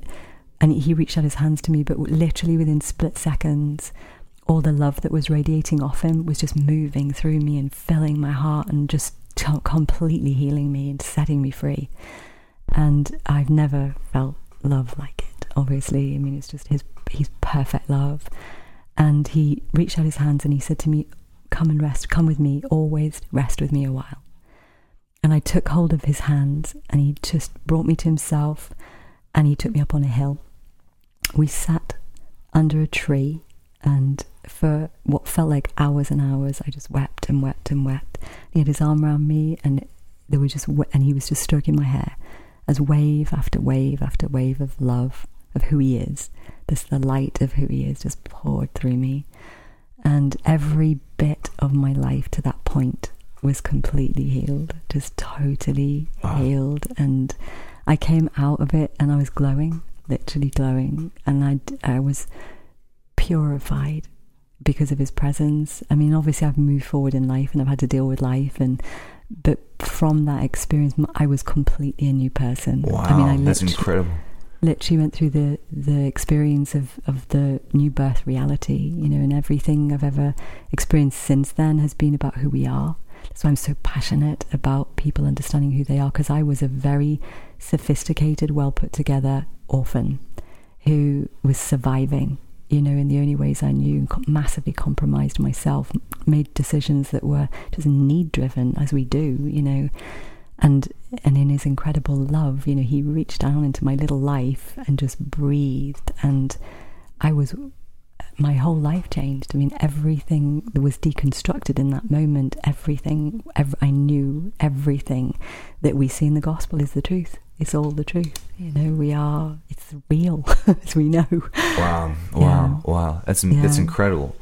and he reached out his hands to me, but literally within split seconds, all the love that was radiating off him was just moving through me and filling my heart and just t- completely healing me and setting me free. And I've never felt love like it. Obviously, I mean, it's just his he's perfect love. And he reached out his hands and he said to me, Come and rest, come with me, always rest with me a while. And I took hold of his hands and he just brought me to himself and he took me up on a hill. We sat under a tree and for what felt like hours and hours, I just wept and wept and wept. He had his arm around me and there was just, and he was just stroking my hair as wave after wave after wave of love of who he is. This the light of who he is just poured through me. And every bit of my life to that point was completely healed, just totally Wow. healed. And I came out of it and I was glowing, literally glowing. And I, I was purified because of his presence. I mean, obviously, I've moved forward in life and I've had to deal with life. And but from that experience, I was completely a new person. Wow, I mean, I that's incredible. Literally went through the the experience of of the new birth reality you know and everything i've ever experienced since then has been about who we are. That's why i'm so passionate about people understanding who they are because i was a very sophisticated well put together orphan who was surviving you know in the only ways i knew and massively compromised myself made decisions that were just need driven as we do you know. And and in his incredible love you know he reached down into my little life and just breathed and i was my whole life changed i mean everything was deconstructed in that moment everything ev- i knew everything that we see in the gospel is the truth it's all the truth you know we are it's real [laughs] as we know Wow, wow, wow. That's that's incredible.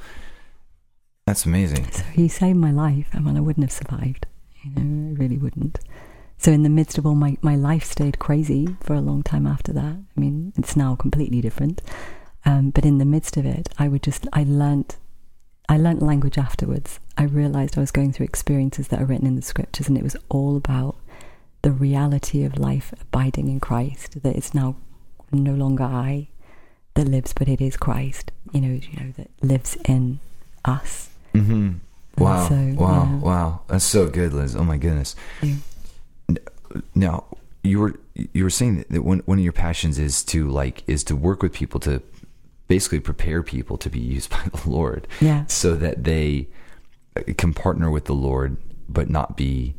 That's amazing. So he saved my life. I mean, I wouldn't have survived. You know, I really wouldn't. So in the midst of all my, my life stayed crazy for a long time after that. I mean, it's now completely different. Um, but in the midst of it, I would just, I learnt, I learnt language afterwards. I realized I was going through experiences that are written in the scriptures and it was all about the reality of life abiding in Christ, that it's now no longer I that lives, but it is Christ, you know, you know, that lives in us hmm Wow. so, wow. yeah. Wow. That's so good, Liz. Oh my goodness. Yeah. Now, you were you were saying that one one of your passions is to like is to work with people to basically prepare people to be used [laughs] by the Lord. Yeah. So that they can partner with the Lord but not be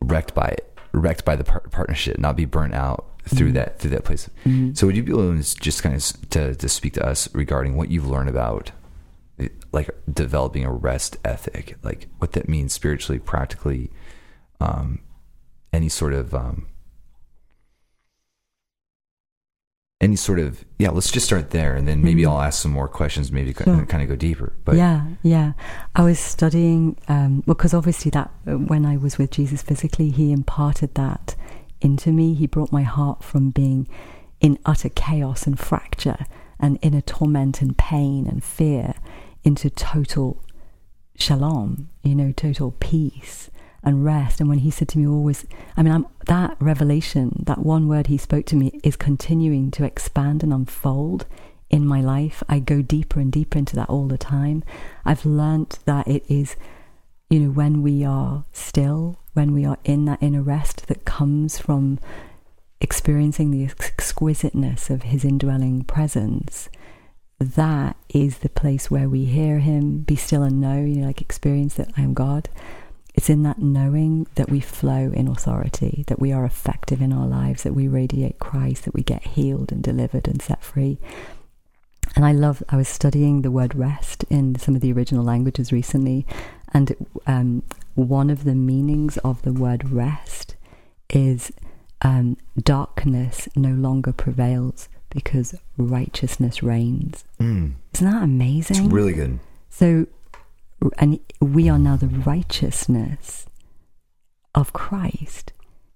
wrecked by it, wrecked by the par- partnership, not be burnt out through that through that place. So would you be willing to just kind of to to speak to us regarding what you've learned about eh, like developing a rest ethic, like what that means spiritually, practically, um, any sort of um, any sort of yeah. Let's just start there, and then maybe Mhm. I'll ask some more questions, maybe Sure. kind of go deeper. But yeah, yeah. I was studying um, because obviously that uh, when I was with Jesus physically, He imparted that into me. He brought my heart from being in utter chaos and fracture and inner torment and pain and fear into total shalom. You know, total peace and rest. And when He said to me, always, I mean, I'm, that revelation, that one word He spoke to me, is continuing to expand and unfold in my life. I go deeper and deeper into that all the time. I've learnt that it is, you know, when we are still, when we are in that inner rest that comes from experiencing the exquisiteness of His indwelling presence. That is the place where we hear Him, be still and know, you know, like experience that I am God. It's in that knowing that we flow in authority, that we are effective in our lives, that we radiate Christ, that we get healed and delivered and set free. And I love, I was studying the word rest in some of the original languages recently, and um, one of the meanings of the word rest is um, darkness no longer prevails because righteousness reigns. Mm, Isn't that amazing? it's really good. So, and we are now the righteousness of Christ.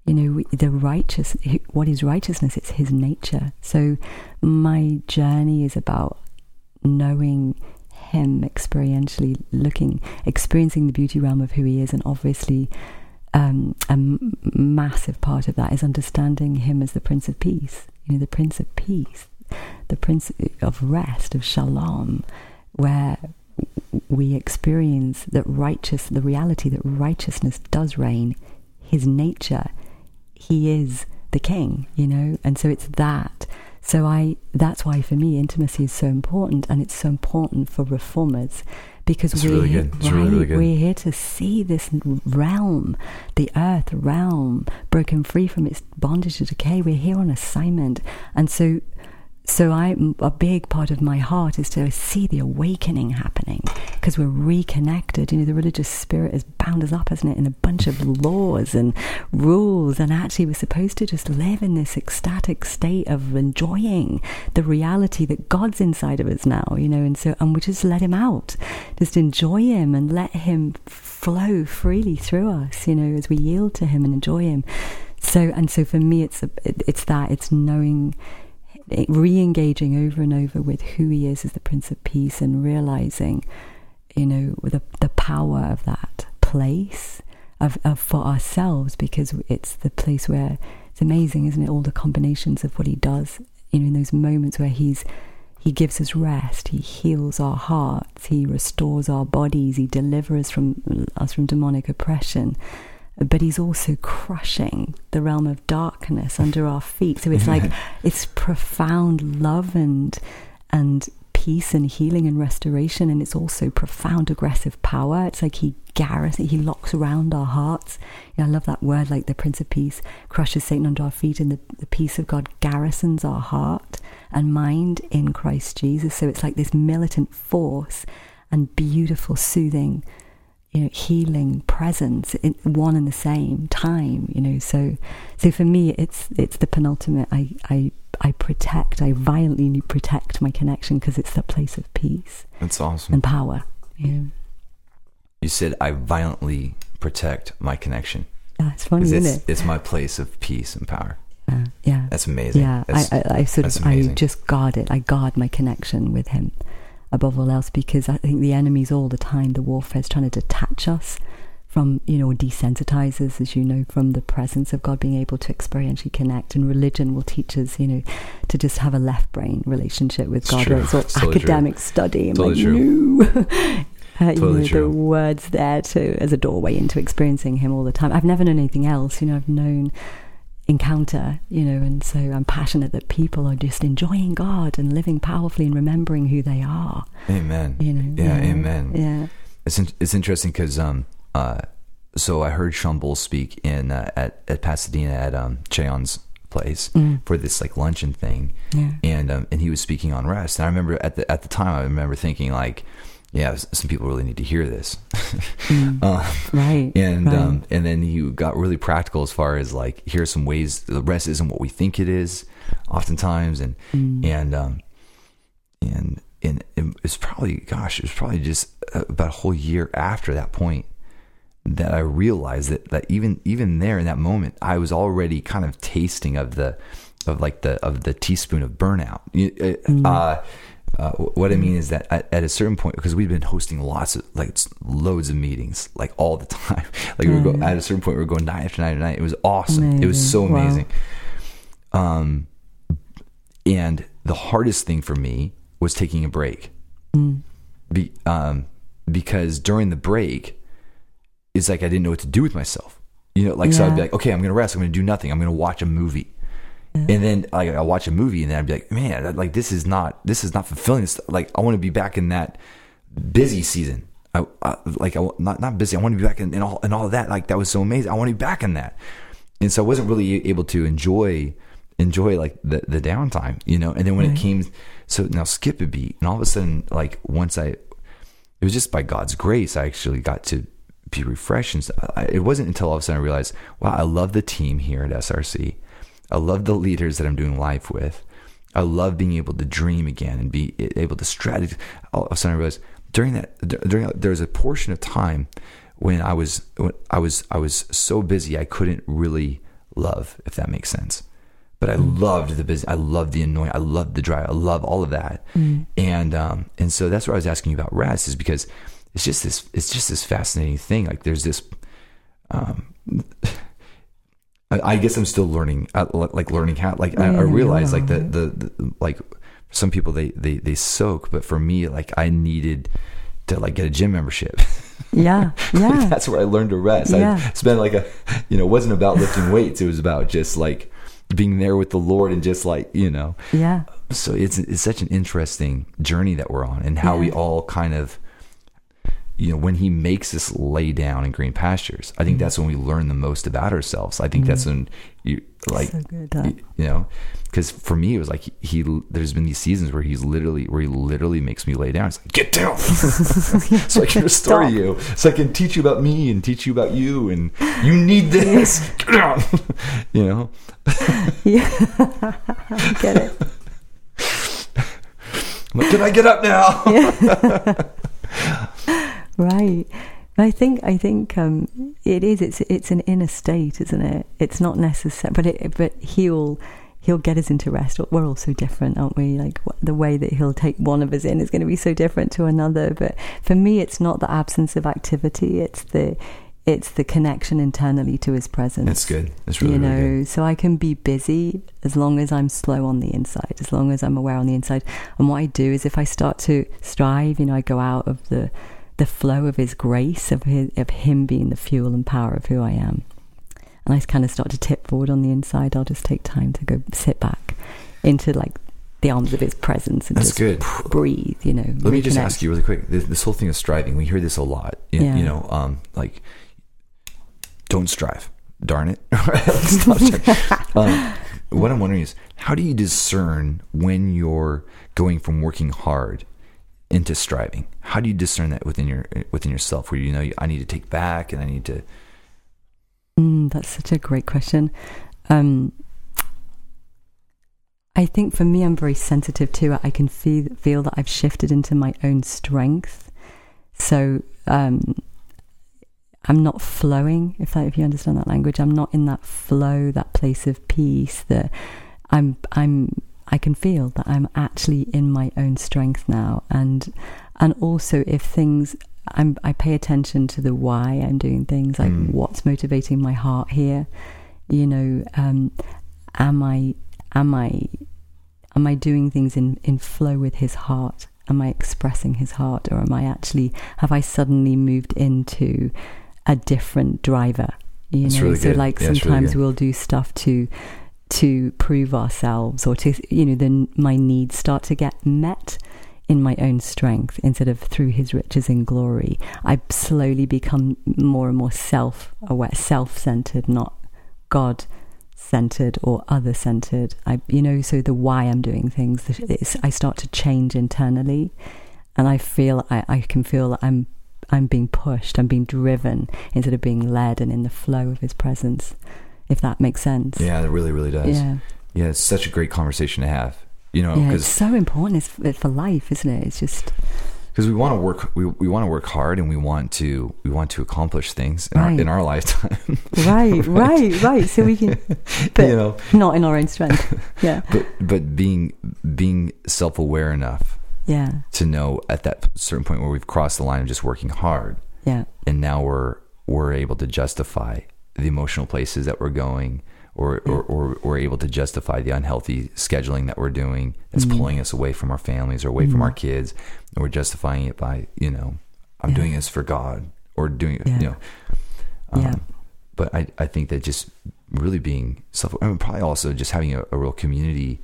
You know, the righteous, what is righteousness? It's his nature. So, my journey is about knowing him experientially, looking, experiencing the beauty realm of who he is, and obviously, um, massive part of that is understanding him as the Prince of Peace. You know, the Prince of Peace, the Prince of Rest, of Shalom, where we experience that righteous, the reality that righteousness does reign, his nature, he is the king, you know, and so it's that. So I, that's why for me intimacy is so important, and it's so important for reformers because It's we're really here. It's really, really good. we're here to see this realm, the earth realm, broken free from its bondage to decay. We're here on assignment, and so so I a big part of my heart is to see the awakening happening because we're reconnected. You know, the religious spirit has bound us up, hasn't it, in a bunch of laws and rules, and actually we're supposed to just live in this ecstatic state of enjoying the reality that God's inside of us now. You know, and so and we just let Him out, just enjoy Him and let Him flow freely through us. You know, as we yield to Him and enjoy Him. So and so for me, it's a, it's that it's knowing re-engaging over and over with who he is as the prince of peace and realizing you know the the power of that place of, of for ourselves because it's the place where it's amazing isn't it all the combinations of what he does you know in those moments where he's he gives us rest he heals our hearts he restores our bodies he delivers us from us from demonic oppression but he's also crushing the realm of darkness under our feet. So it's like [laughs] it's profound love and and peace and healing and restoration, and it's also profound aggressive power. It's like he garrison, he locks around our hearts. You know, I love that word, like the Prince of Peace crushes Satan under our feet, and the, the peace of God garrisons our heart and mind in Christ Jesus. So it's like this militant force and beautiful, soothing you know healing presence in one and the same time you know so so for me it's it's the penultimate i i i protect i violently protect my connection because it's that place of peace That's awesome. and power you know You said I violently protect my connection. yeah, it's funny isn't it's, it it's my place of peace and power. uh, yeah That's amazing. yeah I, That's, I i sort of i just guard it i guard my connection with him above all else because i think the enemy's all the time the warfare is trying to detach us from you know desensitize us as you know from the presence of god being able to experientially connect and religion will teach us you know to just have a left brain relationship with It's god true. it's all totally true. academic study and Totally like no [laughs] you Totally know, true. the words there to as a doorway into experiencing him all the time. I've never known anything else. You know, I've known encounter. You know, and so I'm passionate that people are just enjoying God and living powerfully and remembering who they are. Amen. You know. Yeah, amen. Yeah. It's in, it's interesting because um uh so I heard Shawn Bolz speak in uh, at at Pasadena at um Cheon's place Mm. for this like luncheon thing, Yeah. and um, and he was speaking on rest. And I remember at the at the time I remember thinking like, yeah, some people really need to hear this. Mm. [laughs] um, Right. and right. um, and then you got really practical as far as like here are some ways the rest isn't what we think it is, oftentimes, and Mm. and um, and and it's probably gosh, it was probably just about a whole year after that point that I realized that that even even there in that moment, I was already kind of tasting of the of like the of the teaspoon of burnout. Mm. Uh, uh, what I mean is that at, at a certain point, because we've been hosting lots of like loads of meetings, like all the [laughs] time. Like we were go, at a certain point, we were going night after night after night. It was awesome. It was so Amazing. Wow. Um, and the hardest thing for me was taking a break. Mm. Be, um, because during the break, it's like I didn't know what to do with myself. You know, like so I'd be like, okay, I'm gonna rest. I'm gonna do nothing. I'm gonna watch a movie. And then like I'll watch a movie and then I'd be like, man, like this is not this is not fulfilling. It's like I want to be back in that busy season. I, I like I, not not busy. I want to be back in, in all and all of that. Like that was so amazing. I want to be back in that. And so I wasn't really able to enjoy enjoy like the the downtime, you know. And then when it came, so now skip a beat, and all of a sudden, like once I, it was just by God's grace, I actually got to be refreshed. And I, it wasn't until all of a sudden I realized, wow, I love the team here at SRC. I love the leaders that I'm doing life with. I love being able to dream again and be able to strategize. All of a sudden, I realized during that during there was a portion of time when I was when I was I was so busy I couldn't really love, if that makes sense. But I loved the business. I loved the annoying. I loved the drive. I love all of that. And um and so that's what I was asking you about rest is because it's just this it's just this fascinating thing. Like there's this um I, I guess I'm still learning, uh, like learning how. Like I, I realize, like the, the the like some people they they they soak, but for me, like I needed to like get a gym membership. Yeah. Yeah. [laughs] That's where I learned to rest. Yeah. I spent like a, you know, it wasn't about lifting weights. It was about just like being there with the Lord and just like you know. yeah. So it's it's such an interesting journey that we're on, and how we all kind of, you know, when He makes us lay down in green pastures. I think Mm-hmm. that's when we learn the most about ourselves. I think that's when you like, So good, uh, you know, because for me it was like he. There's been these seasons where he's literally where he literally makes me lay down. It's like get down, [laughs] [laughs] so I can restore Stop. you, so I can teach you about me and teach you about you, and you need this. [laughs] Get down, you know. Yeah. Get it. Like, can I get up now? Right. I think I think um, it is. It's it's an inner state, isn't it? It's not necessary, but it, but he'll he'll get us into rest. We're all so different, aren't we? Like the way that he'll take one of us in is going to be so different to another. But for me, it's not the absence of activity. It's the it's the connection internally to his presence. That's good. That's really, you know, really good. so I can be busy as long as I'm slow on the inside, as long as I'm aware on the inside. And what I do is if I start to strive, you know, I go out of the the flow of his grace, of his, of him being the fuel and power of who I am. And I kind of start to tip forward on the inside. I'll just take time to go sit back into like the arms of his presence and That's just good. breathe, you know. Let me just ask you really quick. This, this whole thing of striving, we hear this a lot. You, Yeah. you know, um, like, don't strive. Darn it. [laughs] Stop striving. [laughs] um, what I'm wondering is, how do you discern when you're going from working hard into striving? How do you discern that within your within yourself, where you know I need to take back and I need to? Mm, that's such a great question. Um, I think for me, I'm very sensitive to it. I can feel feel that I've shifted into my own strength, so um, I'm not flowing. If that, if you understand that language, I'm not in that flow, that place of peace. That I'm, I'm, I can feel that I'm actually in my own strength now, and and also if things I'm, I pay attention to the why I'm doing things, like Mm. what's motivating my heart here. You know, um, am I am I am I doing things in, in flow with His heart? am I expressing his heart or am I actually have I suddenly moved into a different driver? You That's know, really so like Yeah, it's really sometimes we'll do stuff to to prove ourselves or to you know then my needs start to get met in my own strength instead of through his riches and glory. I slowly become more and more self aware self centered not god centered or other centered i you know so the why i'm doing things i start to change internally and i feel i, I can feel that i'm i'm being pushed i'm being driven instead of being led and in the flow of his presence if that makes sense Yeah, it really, really does. yeah Yeah, it's such a great conversation to have. You know, yeah, it's so important. It's for life, isn't it? It's just because we want to work we, we want to work hard and we want to we want to accomplish things in, our, in our lifetime right, [laughs] right, right. So we can, [laughs] but you know not in our own strength. [laughs] Yeah, but but being being self-aware enough yeah, to know at that certain point where we've crossed the line of just working hard yeah, and now we're we're able to justify the emotional places that we're going or, or, or we're able to justify the unhealthy scheduling that we're doing that's Mm-hmm. pulling us away from our families or away from our kids and we're justifying it by you know i'm Yeah. doing this for god or doing it Yeah. you know um, Yeah. but I, I think that just really being self I mean, probably also just having a, a real community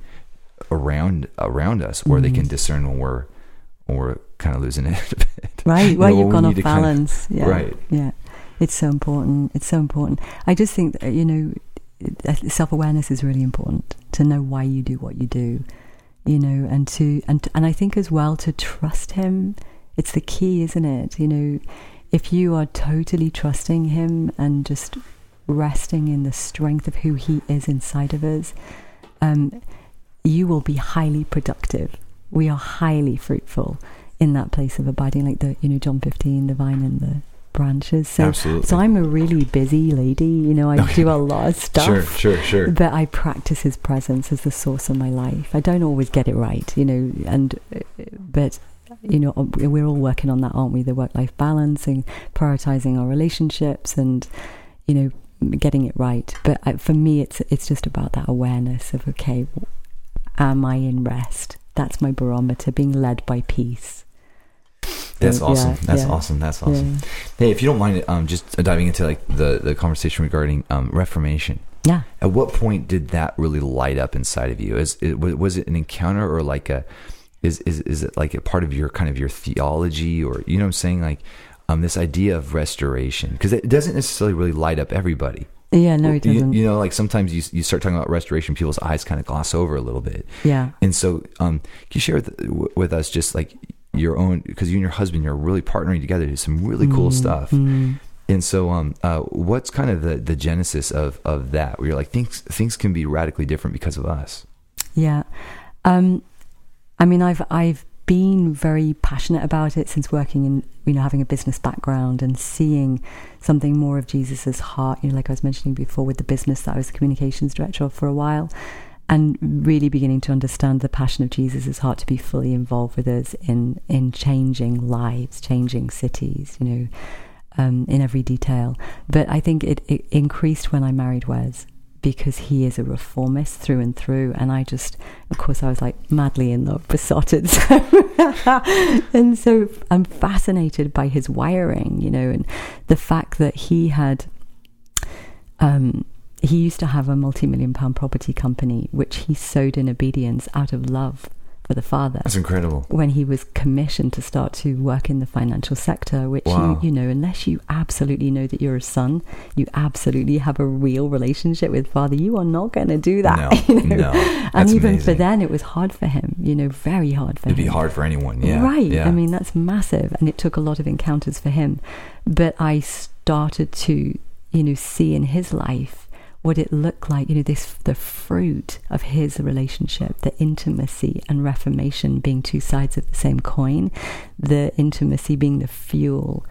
around around us where they Mm-hmm. can discern when we're we're kind of losing it a bit right. [laughs] You Well, know, you've gone off to kind of- balance. yeah, right. Yeah, it's so important. It's so important. I just think that, you know, self awareness is really important to know why you do what you do. You know, and to and and I think as well to trust him. It's the key, isn't it? You know, if you are totally trusting him and just resting in the strength of who he is inside of us, um, you will be highly productive. We are highly fruitful in that place of abiding, like the you know John fifteen, the vine and the branches. So, Absolutely. so I'm a really busy lady. You know, I do a lot of stuff. Sure, sure, sure. But I practice his presence as the source of my life. I don't always get it right, you know, and uh, but you know we're all working on that, aren't we? The work-life balance and prioritizing our relationships and you know getting it right. But for me, it's it's just about that awareness of okay, am I in rest? That's my barometer. Being led by peace. That's awesome. yeah, That's yeah. awesome. That's awesome. Yeah. Hey, if you don't mind, um, just diving into like the the conversation regarding um, Reformation. Yeah. At what point did that really light up inside of you? Is it was it an encounter or like a is is is it like a part of your kind of your theology or you know what I'm saying like um this idea of restoration because it doesn't necessarily really light up everybody. Yeah. No, it You, doesn't. you know, like sometimes you you start talking about restoration, people's eyes kind of gloss over a little bit. yeah. And so, um, can you share with, with us just like your own, because you and your husband, you're really partnering together to do some really cool stuff. Mm. And so, um, uh, what's kind of the, the genesis of, of that where you're like, things, things can be radically different because of us? Yeah. Um, I mean, I've I've been very passionate about it since working in you know having a business background and seeing something more of Jesus's heart. You know, like I was mentioning before with the business that I was the communications director of for a while, and really beginning to understand the passion of Jesus's heart to be fully involved with us in in changing lives, changing cities. You know. Um, in every detail, but I think it, it increased when I married Wes because he is a reformist through and through. And I just, of course, I was like madly in love, besotted. [laughs] and so I'm fascinated by his wiring, you know, and the fact that he had, um, he used to have a multi million pound property company, which he sowed in obedience out of love for the father That's incredible. when he was commissioned to start to work in the financial sector, which Wow. you, you know, unless you absolutely know that you're a son, you absolutely have a real relationship with father, you are not going to do that. No, [laughs] you know? no. and even for then, it was hard for him, you know, very hard for It'd him. be hard for anyone. Yeah. Right. Yeah. I mean, that's massive. And it took a lot of encounters for him. But I started to, you know, see in his life what it looked like, you know, this the fruit of his relationship, the intimacy and reformation being two sides of the same coin, the intimacy being the fuel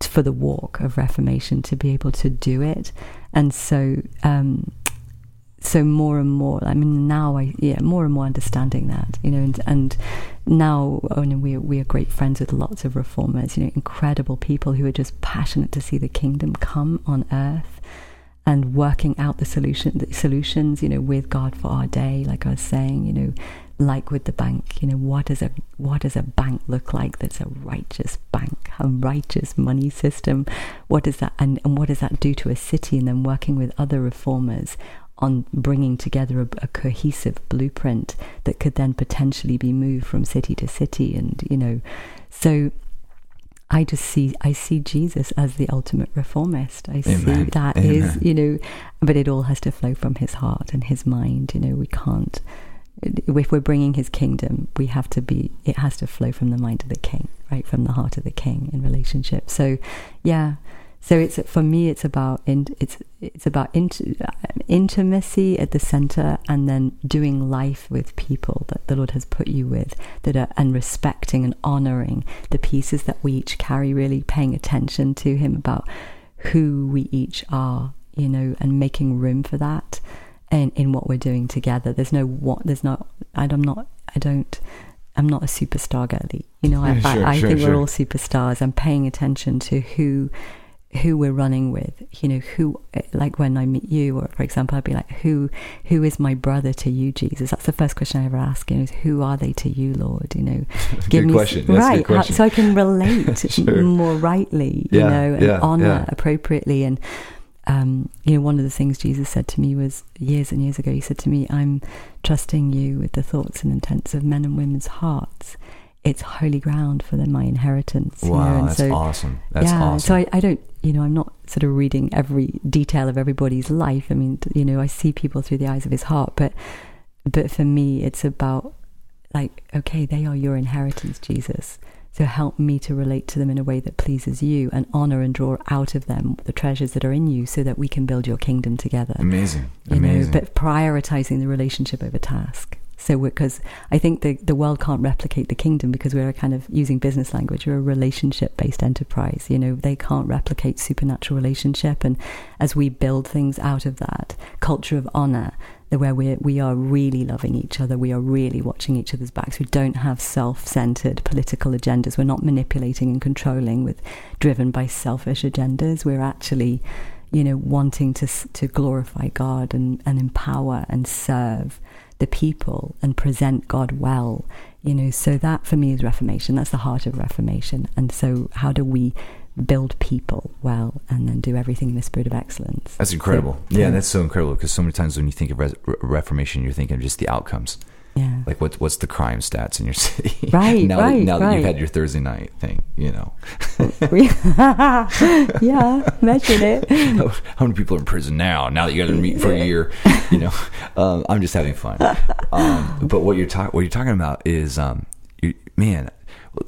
for the walk of reformation to be able to do it. And so um so more and more i mean now i yeah more and more understanding that you know and, and now oh, and we we are great friends with lots of reformers you know incredible people who are just passionate to see the kingdom come on earth and working out the solution the solutions you know with god for our day like i was saying you know like with the bank, you know, what does a what does a bank look like that's a righteous bank, a righteous money system? What does that and, and what does that do to a city? And then working with other reformers on bringing together a, a, cohesive blueprint that could then potentially be moved from city to city, and you know, so I just see I see Jesus as the ultimate reformist. I Amen. see that Amen. is you know, but it all has to flow from his heart and his mind. You know, we can't if we're bringing his kingdom, we have to be, it has to flow from the mind of the king, right? From the heart of the king in relationship. So, yeah. So it's for me, it's about in, it's it's about int, intimacy at the center, and then doing life with people that the Lord has put you with, that are and respecting and honoring the pieces that we each carry. Really paying attention to Him about who we each are, you know, and making room for that in, in what we're doing together. There's no what. There's no. I'm not. I don't. I'm not a superstar girly. You know, I, sure, I, I sure, think sure. we're all superstars. I'm paying attention to who who we're running with. You know, who like when I meet you, or for example, I'd be like, who who is my brother to you, Jesus? That's the first question I ever ask. You know, is who are they to you, Lord? You know, [laughs] give me question. right, question. so I can [laughs] relate more rightly. You yeah, know, and yeah, honor yeah. appropriately and um, you know, one of the things Jesus said to me was years and years ago, he said to me, I'm trusting you with the thoughts and intents of men and women's hearts. It's holy ground for the, my inheritance. Wow, you know? that's so, awesome. That's yeah, awesome. So I, I don't, you know, I'm not sort of reading every detail of everybody's life. I mean, you know, I see people through the eyes of his heart, but, but for me, it's about like, okay, they are your inheritance, Jesus. So help me to relate to them in a way that pleases you and honor and draw out of them the treasures that are in you so that we can build your kingdom together. Amazing. You Amazing. know, but prioritizing the relationship over task. So because I think the the world can't replicate the kingdom because we're a kind of using business language. We're a relationship based enterprise. You know, they can't replicate supernatural relationship. And as we build things out of that culture of honor, where we we are really loving each other, we are really watching each other's backs. We don't have self-centered political agendas. We're not manipulating and controlling with driven by selfish agendas. We're actually, you know, wanting to to glorify God and, and empower and serve the people and present God well. You know, so that for me is Reformation. That's the heart of Reformation. And so, how do we build people well and then do everything in the spirit of excellence. That's incredible. So, yeah, that's so incredible because so many times when you think of re- Reformation, you're thinking of just the outcomes. Yeah. Like what what's the crime stats in your [laughs] city? Right. now right, that, now right. that you've had your Thursday night thing, you know. [laughs] yeah, mention it. [laughs] How, many people are in prison now? Now that you guys are meeting for a year, you know. Um, I'm just having fun. Um, but what you're talking what you're talking about is, um, you, man,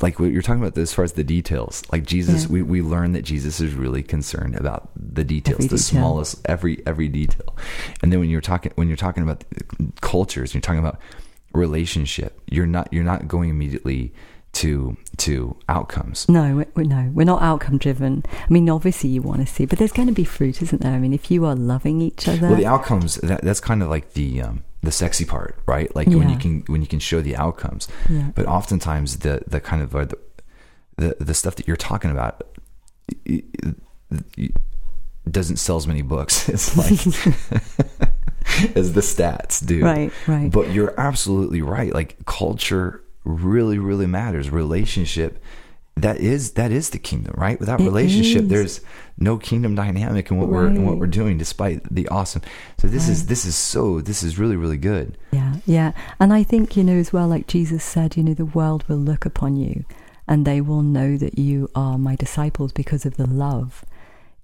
like what you're talking about as far as the details like jesus yeah. we, we learn that jesus is really concerned about the details every the detail. smallest every every detail and then when you're talking when you're talking about cultures you're talking about relationship you're not you're not going immediately to to outcomes. No, we're, no, we're not outcome driven. I mean, obviously you want to see, but there's going to be fruit, isn't there? I mean, if you are loving each other, well, the outcomes that, that's kind of like the um, the sexy part, right? Like yeah. when you can when you can show the outcomes. Yeah. But oftentimes the the kind of uh, the, the the stuff that you're talking about it, it doesn't sell as many books. [laughs] It's like [laughs] [laughs] as the stats do. Right, right. But you're absolutely right. Like culture really really matters. Relationship that is that is the kingdom, right? Without it relationship, is. there's no kingdom dynamic in what right. we're in what we're doing, despite the awesome. So this right. is this is so this is really really good. Yeah, yeah, and I think you know as well, like Jesus said, you know, the world will look upon you, and they will know that you are my disciples because of the love.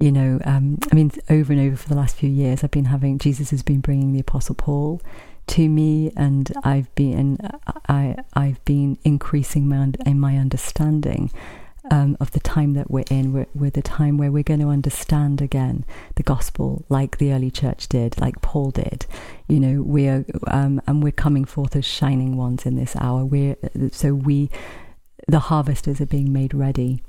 You know, um, I mean, over and over for the last few years, I've been having Jesus has been bringing the Apostle Paul to me, and I've been I I've been increasing my in my understanding um, of the time that we're in. We're, we're the time where we're going to understand again the gospel, like the early church did, like Paul did. You know, we're um, and we're coming forth as shining ones in this hour. We're so we, the harvesters are being made ready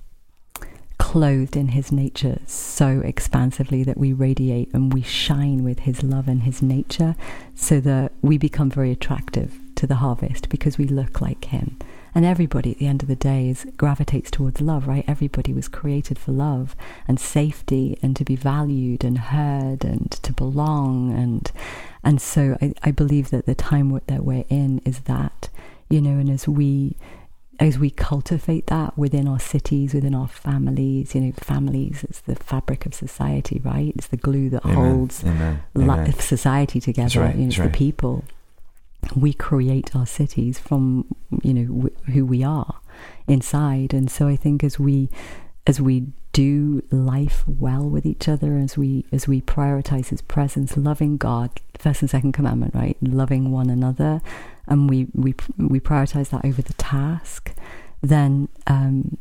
clothed in his nature so expansively that we radiate and we shine with his love and his nature so that we become very attractive to the harvest because we look like him And everybody at the end of the day is gravitates towards love, right? Everybody was created for love and safety and to be valued and heard and to belong and and so I, I believe that the time that we're in is that, you know, and as we as we cultivate that within our cities, within our families, you know, families, it's the fabric of society, right? It's the glue that Amen. holds Amen. li- Amen. society together. right, You know, it's right. the people. We create our cities from, you know, w- who we are inside. And so I think as we, as we do life well with each other, as we, as we prioritize His presence, loving God, first and second commandment, right? Loving one another, and we we we prioritize that over the task, then um,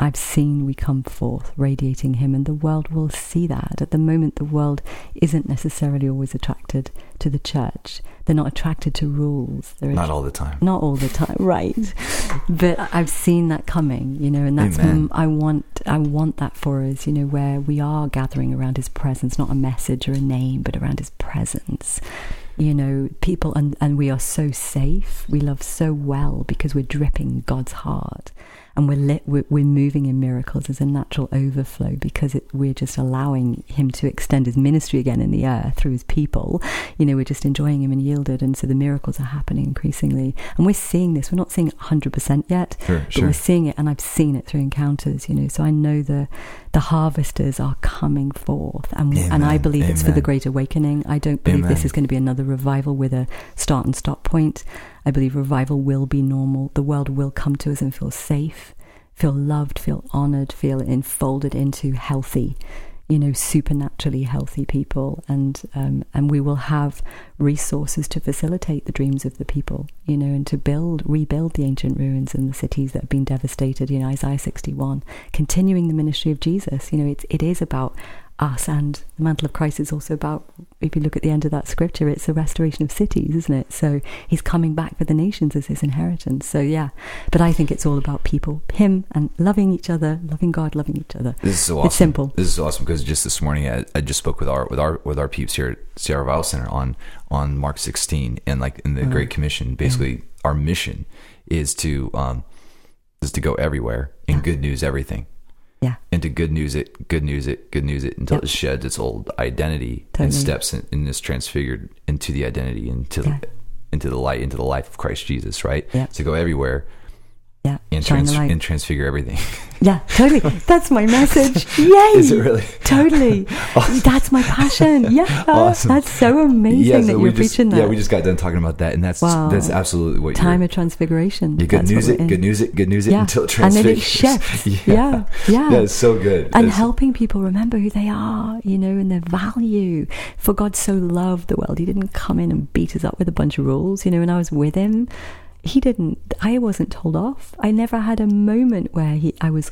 I've seen we come forth radiating Him, and the world will see that. At the moment, the world isn't necessarily always attracted to the church. They're not attracted to rules. They're Not all the time. not all the time, [laughs] right? But I've seen that coming, you know, and that's Amen. I want I want that for us, you know, where we are gathering around His presence, not a message or a name, but around His presence. You know, people and and we are so safe. We love so well because we're dripping God's heart, and we're lit. We're, we're moving in miracles as a natural overflow because it, we're just allowing Him to extend His ministry again in the earth through His people. You know, we're just enjoying Him and yielded, and so the miracles are happening increasingly. And we're seeing this. We're not seeing it 100% yet, Sure, but sure. we're seeing it, and I've seen it through encounters. You know, so I know the the harvesters are coming forth, and and I Amen, believe it's for the. Great Awakening. I don't believe this is going to be another revival with a start and stop point. I believe revival will be normal. The world will come to us and feel safe, feel loved, feel honored, feel enfolded into healthy, you know, supernaturally healthy people, and um, and we will have resources to facilitate the dreams of the people, you know, and to build, rebuild the ancient ruins and the cities that have been devastated. You know, Isaiah sixty-one, continuing the ministry of Jesus. You know, it's it is about us and the mantle of Christ is also about if you look at the end of that scripture it's the restoration of cities isn't it so he's coming back for the nations as his inheritance so yeah but I think it's all about people him and loving each other loving God loving each other This is so awesome. It's simple. This is so awesome because just this morning I, I just spoke with our with our with our peeps here at Sierra Revival Center on on Mark 16 and like in the Mm. Great Commission. Basically, our mission is to um is to go everywhere and good news everything. Yeah And to good news it, good news it, good news it until Yep. it sheds its old identity Totally. and steps in, and is transfigured into the identity into Yeah. into the light into the life of Christ Jesus. Right. Yeah. To go everywhere yeah and trans- and transfigure everything. [laughs] yeah totally that's my message [laughs] yay Is it really? totally [laughs] that's my passion yeah oh, Awesome. that's so amazing Yeah, that you're just, preaching that Yeah, we just got done talking about that, and that's Wow. that's absolutely what time of transfiguration Yeah, good That's news it, good news it, good news it until it And then it shifts. Yeah, yeah. yeah, it's so good. and It's- helping people remember who they are, you know, and their value. For God so loved the world, He didn't come in and beat us up with a bunch of rules, you know. When I was with Him, He didn't. I wasn't told off. I never had a moment where He, I was.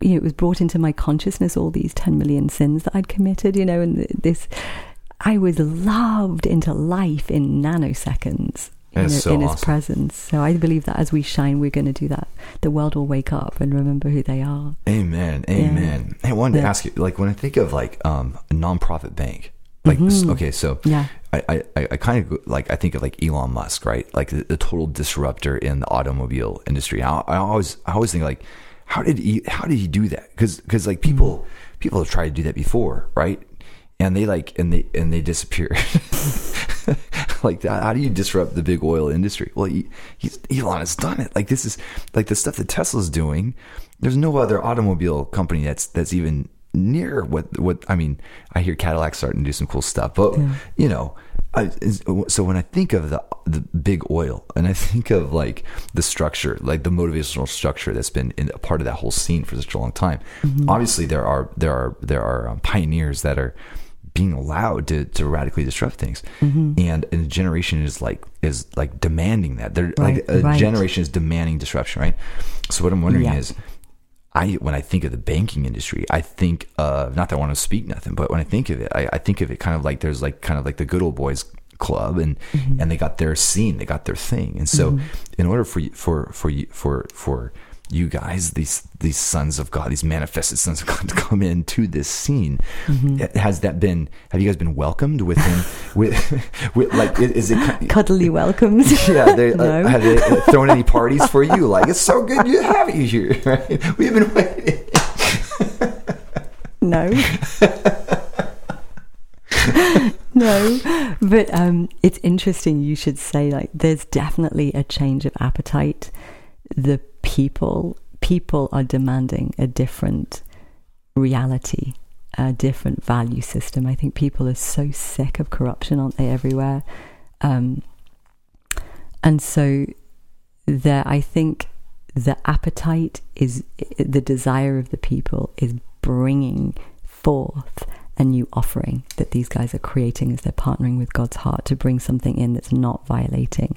You know, it was brought into my consciousness all these ten million sins that I'd committed. You know, and this, I was loved into life in nanoseconds. You know, so in His awesome. presence. So I believe that as we shine, we're going to do that. The world will wake up and remember who they are. Amen, amen. Hey, I wanted to ask you, like, when I think of like um, a nonprofit bank, like, s- okay, so Mm-hmm. Yeah. I, I, I I kind of like I think of like Elon Musk, right? Like the, the total disruptor in the automobile industry. I, I always I always think like, how did he how did he do that? Because like people Mm-hmm. people have tried to do that before, right? And they like and they and they disappear. [laughs] like that, how do you disrupt the big oil industry? Well, he, he's Elon has done it. Like this is like the stuff that Tesla's doing. There's no other automobile company that's that's even near what what I mean. I hear Cadillac starting to do some cool stuff, but you know, I, so when I think of the the big oil and I think of like the structure, like the motivational structure that's been in a part of that whole scene for such a long time. Obviously, there are there are there are um, pioneers that are being allowed to, to radically disrupt things Mm-hmm. and, and a generation is like is like demanding that they're Right, like a right. generation is demanding disruption right so what i'm wondering Yeah. is i when i think of the banking industry i think of not that i want to speak nothing but when i think of it i, I think of it kind of like there's like kind of like the good old boys club and Mm-hmm. and they got their scene they got their thing and so in order for you for for you for for you guys, these these sons of God, these manifested sons of God, to [laughs] come into this scene. Mm-hmm. Has that been? Have you guys been welcomed within? [laughs] with, with like, is it? Cuddly welcomes. [laughs] Yeah, they, uh, No. have they thrown any parties for you? Like, it's so good to have you here. Right? We've been waiting. no. no. But um, it's interesting you should say like there's definitely a change of appetite. The people people are demanding a different reality, a different value system. I think people are so sick of corruption, aren't they, everywhere? Um, and so there I think the appetite is the desire of the people is bringing forth a new offering that these guys are creating as they're partnering with God's heart to bring something in that's not violating.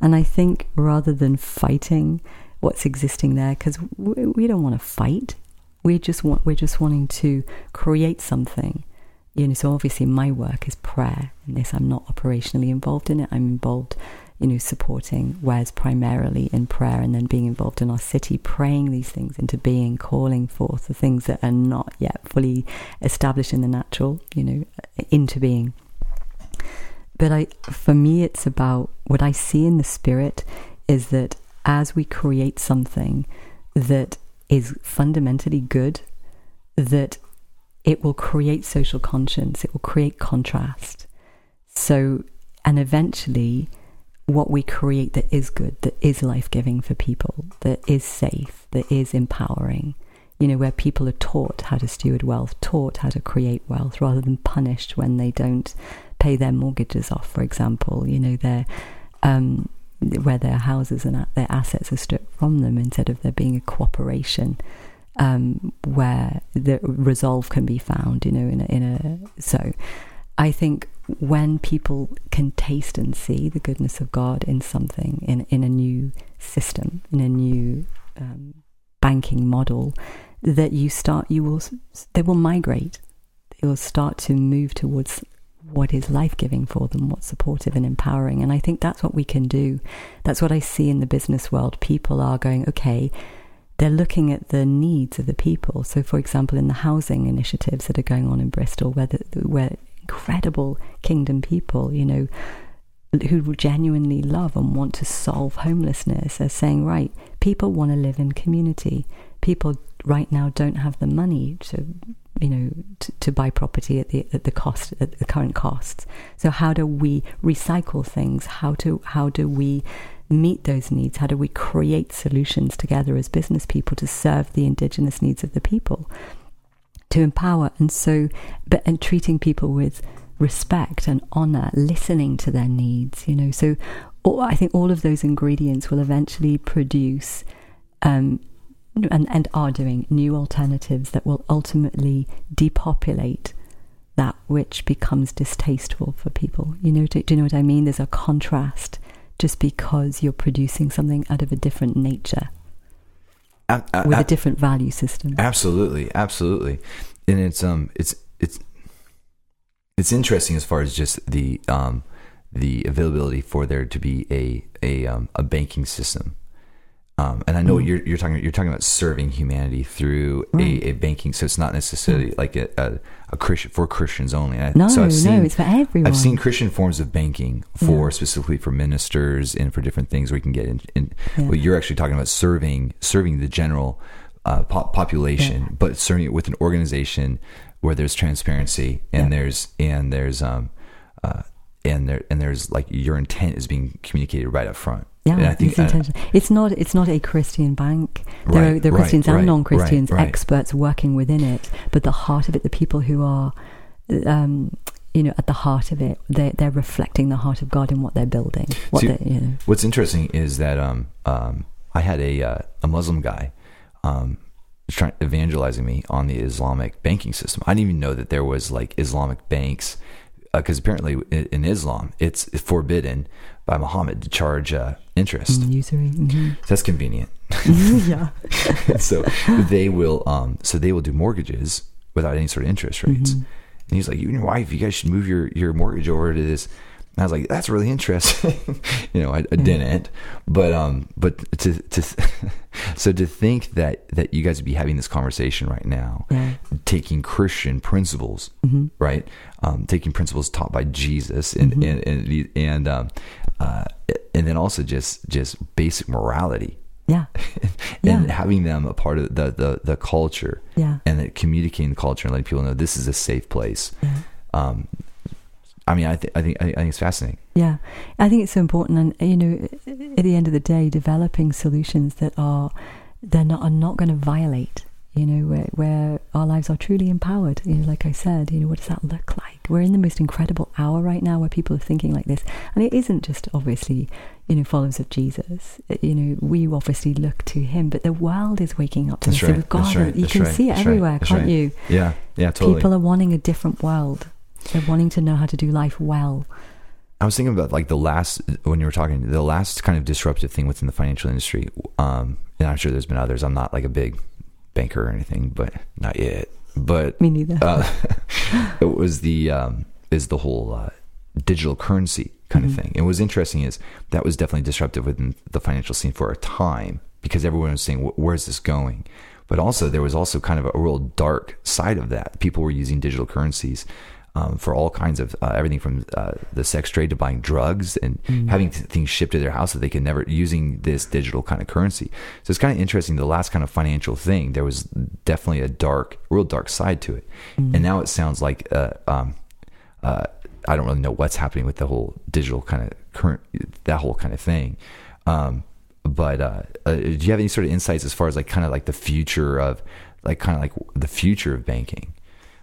And I think rather than fighting what's existing there, because we, we don't want to fight, we just want we're just wanting to create something. You know, so obviously my work is prayer in this. I'm not operationally involved in it. I'm involved you know, supporting Wes primarily in prayer and then being involved in our city, praying these things into being, calling forth the things that are not yet fully established in the natural, you know, into being. But I, for me, it's about what I see in the spirit is that as we create something that is fundamentally good, that it will create social conscience, it will create contrast. So, and eventually, what we create that is good, that is life giving for people, that is safe, that is empowering, you know, where people are taught how to steward wealth, taught how to create wealth rather than punished when they don't pay their mortgages off, for example, you know, their, um, where their houses and their assets are stripped from them instead of there being a cooperation. Um, where the resolve can be found, you know, in a, in a so I think when people can taste and see the goodness of God in something, in in a new system, in a new um, banking model, that you start, you will, they will migrate. They will start to move towards what is life giving for them, what's supportive and empowering. And I think that's what we can do. That's what I see in the business world. People are going, okay, they're looking at the needs of the people. So, for example, in the housing initiatives that are going on in Bristol, where, the, where incredible kingdom people, you know, who genuinely love and want to solve homelessness are saying, right, people want to live in community. People right now don't have the money to, you know, to, to buy property at the at the cost at the current costs. So how do we recycle things? How to how do we meet those needs? How do we create solutions together as business people to serve the indigenous needs of the people? To empower and so but and treating people with respect and honor, listening to their needs, you know. So all, I think all of those ingredients will eventually produce um, and, and are doing new alternatives that will ultimately depopulate that which becomes distasteful for people. You know, do, do you know what I mean? There's a contrast just because you're producing something out of a different nature A- a- with a- a different value system. Absolutely, absolutely, and it's um, it's it's it's interesting as far as just the um, the availability for there to be a a um, a banking system. Um, and I know what Mm. you're you're talking you're talking about serving humanity through Right. a, a banking, so it's not necessarily like a, a, a Christian for Christians only. I- No, so I've no, seen, it's for everyone. I've seen Christian forms of banking for Yeah. specifically for ministers and for different things where you can get in. in Yeah. Well, you're actually talking about serving serving the general uh, po- population, Yeah. but serving it with an organization where there's transparency and there's and there's um uh, and there and there's like your intent is being communicated right up front. Yeah, and I think it's intentional. it's not. It's not a Christian bank. There Right, are, there are Christians right, and non-Christians, right, right. experts working within it. But the heart of it, the people who are, um, you know, at the heart of it, they they're reflecting the heart of God in what they're building. What See, they, you know, What's interesting is that um, um, I had a uh, a Muslim guy um, trying evangelizing me on the Islamic banking system. I didn't even know that there was like Islamic banks because apparently in, in Islam it's forbidden by Muhammad to charge uh, interest. usury. mhm. That's convenient. yeah, [laughs] so they will um, so they will do mortgages without any sort of interest rates. Mm-hmm. And he's like, you and your wife, you guys should move your, your mortgage over to this And I was like, that's really interesting. [laughs] you know, I, I didn't, but um, but to to [laughs] so to think that that you guys would be having this conversation right now, Yeah. taking Christian principles, right, um, taking principles taught by Jesus, and and and the- and um, uh, and then also just just basic morality. Yeah. [laughs] and Yeah. having them a part of the, the, the culture Yeah. and communicating the culture and letting people know this is a safe place. Yeah. Um, I mean, I think, I think, I think it's fascinating. Yeah, I think it's so important, and you know, at the end of the day, developing solutions that are they're not are not going to violate. You know, where where our lives are truly empowered. You know, like I said, you know, what does that look like? We're in the most incredible hour right now where people are thinking like this, and it isn't just obviously, you know, followers of Jesus. You know, we obviously look to Him, but the world is waking up to That's this. right. So we've got That's to- right. you That's can right. see it everywhere, can't you? Yeah. Yeah, totally. People are wanting a different world. They're wanting to know how to do life well. I was thinking about like the last when you were talking the last kind of disruptive thing within the financial industry. Um, and I'm sure there's been others. I'm not like a big banker or anything, but not yet. But Me neither. uh, [laughs] it was the um, is the whole uh, digital currency kind of thing. And what's interesting is that was definitely disruptive within the financial scene for a time because everyone was saying, "Where's this going?" But also there was also kind of a real dark side of that. People were using digital currencies. Um, for all kinds of uh, everything from uh, the sex trade to buying drugs and having th- things shipped to their house that they can never using this digital kind of currency. So it's kind of interesting. The last kind of financial thing, there was definitely a dark, real dark side to it, and now it sounds like uh, um, uh, I don't really know what's happening with the whole digital kind of current that whole kind of thing. Um, but uh, uh, do you have any sort of insights as far as like kind of like the future of like kind of like the future of banking?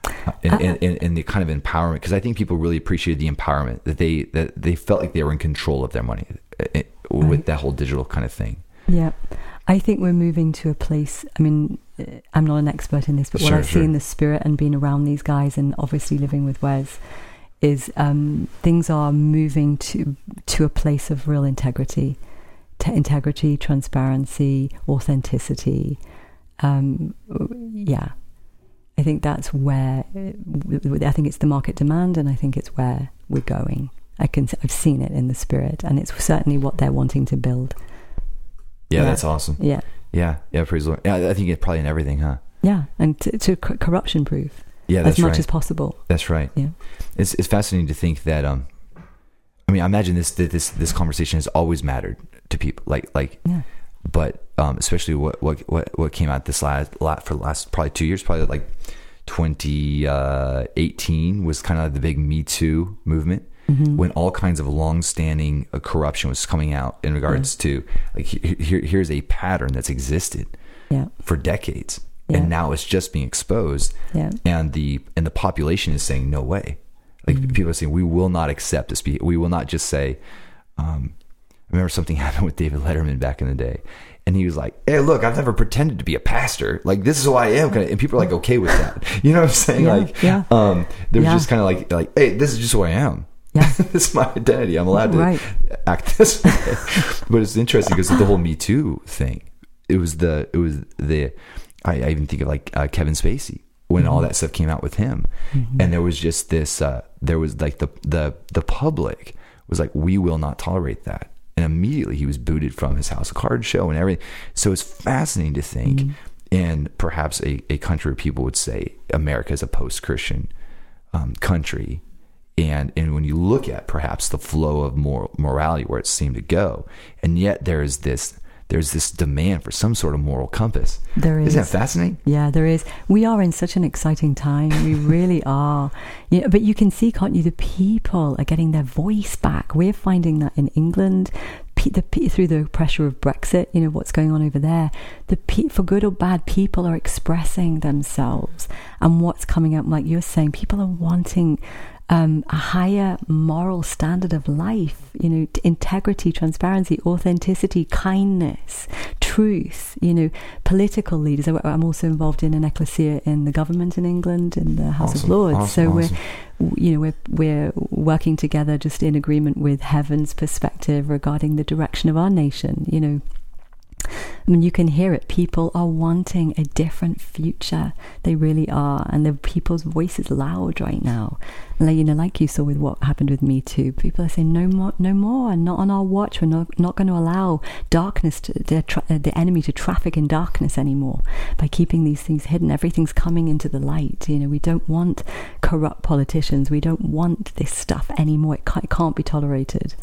Uh, and, the kind of empowerment because I think people really appreciated the empowerment that they that they felt like they were in control of their money uh, uh, with that whole digital kind of thing. Yeah, I think we're moving to a place. I mean, uh, I'm not an expert in this, but what Sure, I see sure. in the spirit and being around these guys, and obviously living with Wes, is um, things are moving to to a place of real integrity, T- integrity, transparency, authenticity. Um, yeah, I think that's where I think it's the market demand, and I think it's where we're going. I can I've seen it in the spirit, and it's certainly what they're wanting to build. Yeah, Yeah. that's awesome. Yeah. Yeah, yeah, praise Lord. Yeah, I think it's probably in everything, huh? Yeah, and to, to corruption proof Yeah, as much right. as possible. That's right. Yeah. It's it's fascinating to think that um I mean I imagine this that this this conversation has always mattered to people like like Yeah. But um especially what what what, what came out this last lot for the last probably 2 years probably like 2018 was kind of the big me too movement Mm-hmm. when all kinds of long-standing uh, corruption was coming out in regards to like here here's a pattern that's existed Yeah. for decades Yeah. and now it's just being exposed Yeah. and the and the population is saying no way like Mm-hmm. people are saying we will not accept this we will not just say um I remember something [laughs] happened with David Letterman back in the day and he was like hey look I've never pretended to be a pastor. Like this is who I am and people are like okay with that. [laughs] You know what I'm saying? Yeah, like yeah. um there was Yeah. just kind of like like hey this is just who I am. Yeah. [laughs] this is my identity. I'm allowed to Right. act this way. But it's interesting because the whole Me Too thing it was the it was the I, I even think of like uh, Kevin Spacey when all that stuff came out with him, and there was just this uh, there was like the the the public was like we will not tolerate that, and immediately he was booted from his House of Cards show and everything. So it's fascinating to think, and perhaps a, a country where people would say America is a post Christian um, country. And and when you look at perhaps the flow of moral, morality where it seemed to go, and yet there is this there's this demand for some sort of moral compass. There is. Isn't that fascinating? Yeah, there is. We are in such an exciting time. We [laughs] really are. Yeah, but you can see, can't you? The people are getting their voice back. We're finding that in England, the through the pressure of Brexit. You know what's going on over there. The pe- for good or bad, people are expressing themselves, and what's coming out, like you're saying, people are wanting. Um, a higher moral standard of life, you know, integrity, transparency, authenticity, kindness, truth, you know, political leaders. I'm also involved in an ecclesia in the government in England, in the House of Lords. awesome, so awesome. we're, you know, we're we're working together just in agreement with heaven's perspective regarding the direction of our nation. You know, I mean, you can hear it. People are wanting a different future. They really are, and the people's voice is loud right now. And like, you know, like you saw with what happened with Me Too, people are saying no more, no more, and not on our watch. We're not, not going to allow darkness, to, the, tra- uh, the enemy, to traffic in darkness anymore by keeping these things hidden. Everything's coming into the light. You know, we don't want corrupt politicians. We don't want this stuff anymore. It can't, it can't be tolerated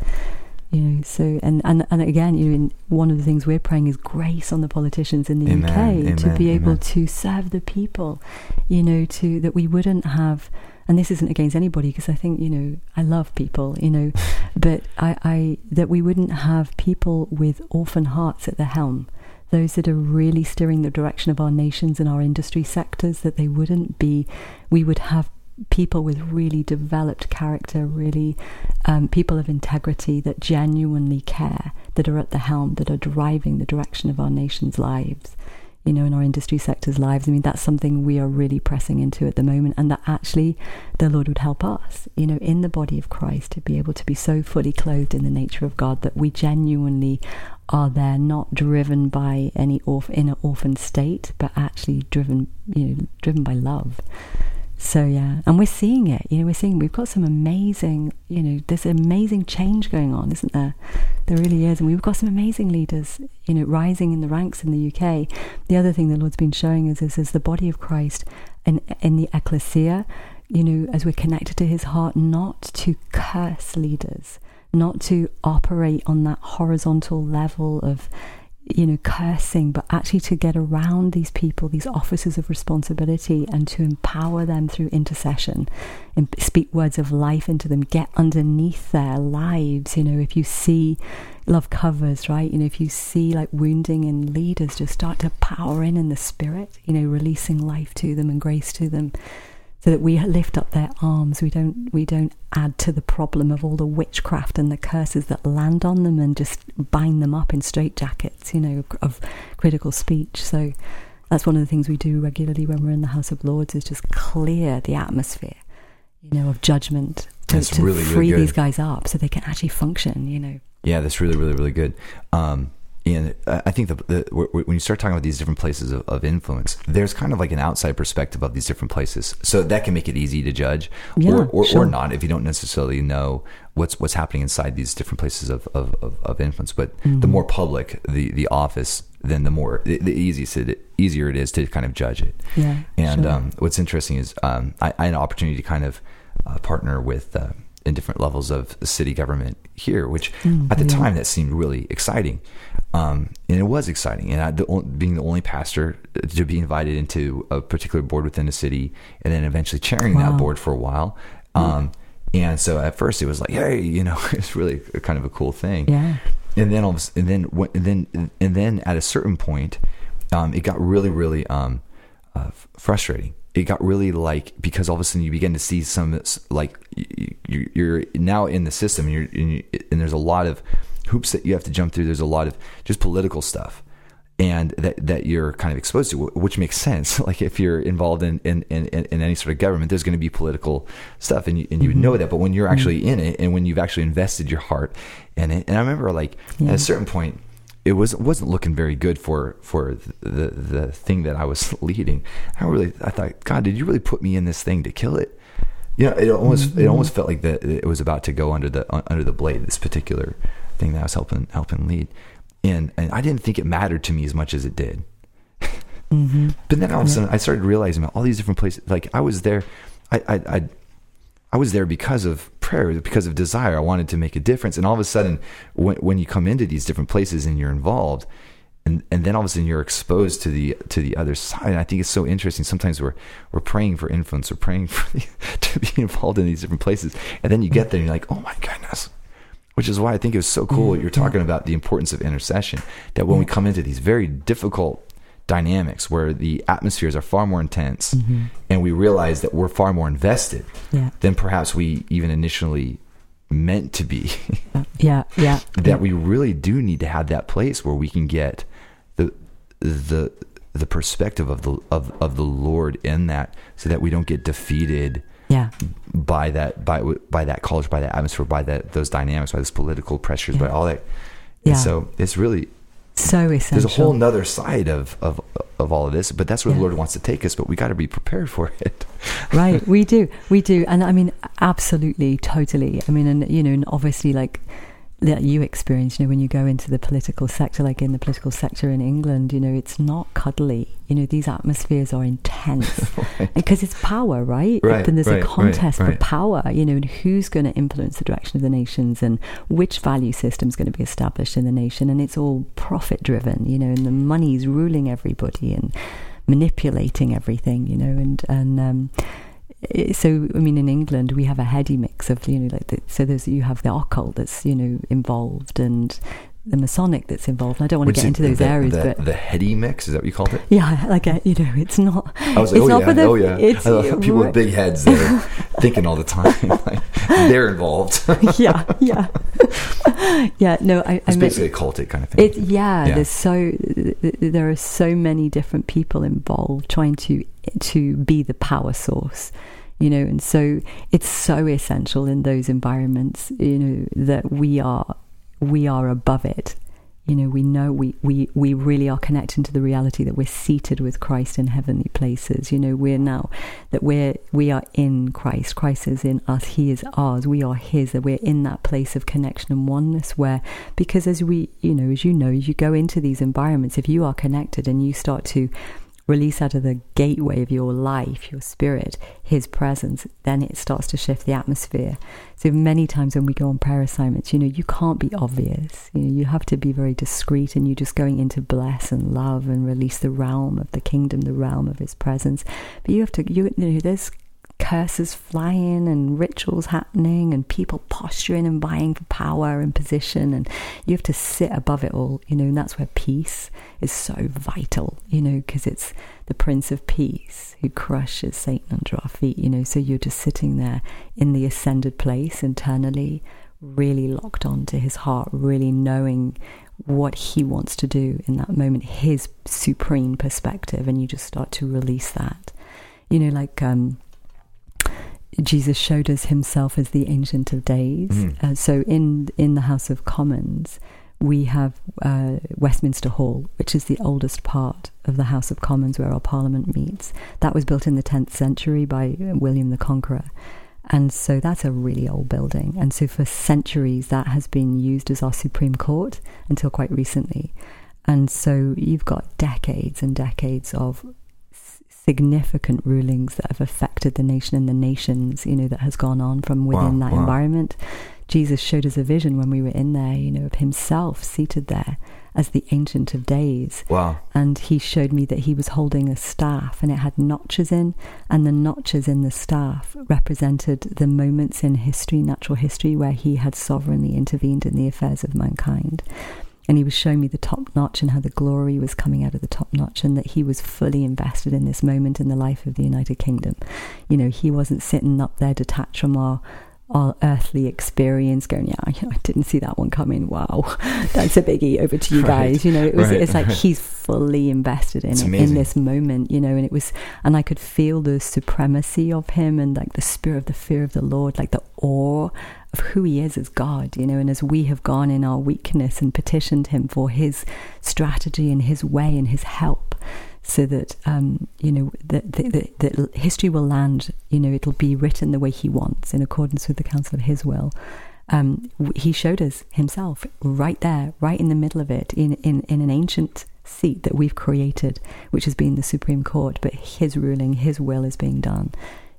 you know so and and, and again you know one of the things we're praying is grace on the politicians in the Amen, UK amen, to be able amen. to serve the people you know to that we wouldn't have and this isn't against anybody because I think you know I love people you know [laughs] but I, I that we wouldn't have people with orphan hearts at the helm those that are really steering the direction of our nations and our industry sectors that they wouldn't be we would have people with really developed character, really um, people of integrity that genuinely care, that are at the helm, that are driving the direction of our nation's lives, you know, in our industry sector's lives. I mean, that's something we are really pressing into at the moment, and that actually the Lord would help us, you know, in the body of Christ to be able to be so fully clothed in the nature of God that we genuinely are there, not driven by any orph- inner orphan state, but actually driven, you know, driven by love. So yeah, and we're seeing it. You know, we're seeing we've got some amazing. You know, there's amazing change going on, isn't there? There really is, and we've got some amazing leaders. You know, rising in the ranks in the UK. The other thing the Lord's been showing us is, is the body of Christ and in the ecclesia. You know, as we're connected to His heart, not to curse leaders, not to operate on that horizontal level of you know, cursing, but actually to get around these people, these officers of responsibility, and to empower them through intercession and speak words of life into them, get underneath their lives. You know, if you see love covers, right? You know, if you see like wounding in leaders, just start to power in in the spirit, you know, releasing life to them and grace to them so that we lift up their arms. We don't we don't add to the problem of all the witchcraft and the curses that land on them and just bind them up in straitjackets, you know, of critical speech. So that's one of the things we do regularly when we're in the House of Lords is just clear the atmosphere, you know, of judgment to, That's to really, really free good. these guys up so they can actually function, you know. Yeah, that's really, really, really good. Um, and I I think the, the when you start talking about these different places of, of influence, there's kind of like an outside perspective of these different places, so that can make it easy to judge, Yeah, or, or, sure. or not if you don't necessarily know what's what's happening inside these different places of of, of, of influence. But Mm-hmm. the more public the, the office, then the more the, the easiest it, easier it is to kind of judge it. Yeah, And sure. um, what's interesting is um, I, I had an opportunity to kind of uh, partner with uh, in different levels of city government here, which Mm, at the time that seemed really exciting, um, and it was exciting. And I, the, being the only pastor to be invited into a particular board within the city, and then eventually chairing that board for a while. Um, and so at first it was like, hey, you know, [laughs] it's really a, kind of a cool thing Yeah. and then all of a s- and then and then and then at a certain point, um, it got really really um, uh, frustrating. It got really like because all of a sudden you begin to see some like you're now in the system and you're and, you, and there's a lot of hoops that you have to jump through. There's a lot of just political stuff. And that, that you're kind of exposed to, which makes sense. [laughs] Like if you're involved in, in, in, in any sort of government, there's going to be political stuff, and you, and you would know that. But when you're mm-hmm. actually in it, and when you've actually invested your heart in it, and I remember like Yeah. at a certain point, it was wasn't looking very good for for the the thing that I was [laughs] leading. I really I thought, God, did you really put me in this thing to kill it? You know, it almost it almost felt like that it was about to go under the under the blade. This particular thing that I was helping helping lead, and and I didn't think it mattered to me as much as it did. Mm-hmm. [laughs] But then all of a sudden, I started realizing all these different places. Like I was there, I, I, I, I was there because of prayer, because of desire. I wanted to make a difference. And all of a sudden, when when you come into these different places and you're involved, and and then all of a sudden you're exposed to the to the other side. And I think it's so interesting. Sometimes we're we're praying for influence, we're praying [laughs] for to be involved in these different places, and then you get there and you're like, oh my goodness. Which is why I think it was so cool what you're mm-hmm. talking about the importance of intercession. That when we come into these very difficult dynamics where the atmospheres are far more intense mm-hmm. and we realize that we're far more invested Yeah. than perhaps we even initially meant to be. Yeah. Yeah. [laughs] that we really do need to have that place where we can get the the perspective of the of, of the Lord in that so that we don't get defeated Yeah. by that by by that culture, by that atmosphere, by that those dynamics, by those political pressures, by all that. Yeah. And so it's really so essential. there's a whole nother side of of of all of this, but that's where Yeah. the Lord wants to take us. But we got to be prepared for it. [laughs] right we do we do and i mean absolutely totally i mean and you know and obviously like that you experience you know when you go into the political sector like in the political sector in england you know it's not cuddly. You know these atmospheres are intense. [laughs] Because it's power right? Right, and there's right, a right, contest for power you know and who's going to influence the direction of the nations and which value system is going to be established in the nation. And it's all profit driven you know and the money's ruling everybody and manipulating everything you know and and um so I mean in England we have a heady mix of you know like the, so there's you have the occult that's you know involved and the Masonic that's involved and I don't want to get into those the, areas the, but the heady mix is that what you called it? yeah [laughs] like uh, you know it's not I was like, it's oh not yeah, for the oh yeah. [laughs] it's I love people with big heads that are [laughs] thinking all the time. like, they're involved. yeah yeah yeah no I, I it's meant basically a cultic kind of thing. It yeah, Yeah. there's so th- th- there are so many different people involved trying to to be the power source, you know, and so it's so essential in those environments, you know, that we are we are above it. You know, we know we, we, we really are connecting to the reality that we're seated with Christ in heavenly places. You know, we're now that we're we are in Christ. Christ is in us. He is ours. We are His. That we're in that place of connection and oneness. Where because as we, you know, as you know, as you go into these environments, if you are connected and you start to release out of the gateway of your life, your spirit, His presence, then it starts to shift the atmosphere. So many times when we go on prayer assignments, you know, you can't be obvious. You know, you have to be very discreet, and you're just going in to bless and love and release the realm of the kingdom, the realm of His presence. But you have to, you, you know, there's curses flying and rituals happening and people posturing and vying for power and position and you have to sit above it all you know and that's where peace is so vital you know because it's the prince of peace who crushes satan under our feet you know. So you're just sitting there in the ascended place internally really locked on to his heart really knowing what he wants to do in that moment his supreme perspective and you just start to release that. You know like um Jesus showed us himself as the Ancient of Days. Mhm. Uh, so in in the House of Commons, we have uh, Westminster Hall, which is the oldest part of the House of Commons where our Parliament meets. That was built in the 10th century by uh, William the Conqueror. And so that's a really old building. And so for centuries, that has been used as our Supreme Court until quite recently. And so you've got decades and decades of significant rulings that have affected the nation and the nations, you know, that has gone on from within Wow, that wow. environment. Jesus showed us a vision when we were in there, you know, of himself seated there as the Ancient of Days wow. and he showed me that he was holding a staff and it had notches in and the notches in the staff represented the moments in history natural history where he had sovereignly intervened in the affairs of mankind and he was showing me the top notch and how the glory was coming out of the top notch and that he was fully invested in this moment in the life of the united kingdom. You know he wasn't sitting up there detached from our our earthly experience going yeah i didn't see that one coming. Wow. [laughs] That's a biggie over to you [laughs] Right, guys. You know it was right, it's like right. [laughs] he's fully invested in it, in this moment you know and it was and i could feel the supremacy of him and like the spirit of the fear of the lord like the awe of who he is as god you know and as we have gone in our weakness and petitioned him for his strategy and his way and his help so that um, you know that that- that- history will land. You know, it'll be written the way he wants, in accordance with the counsel of his will. Um, he showed us himself right there, right in the middle of it, in in in an ancient seat that we've created, which has been the Supreme Court. But his ruling, his will is being done.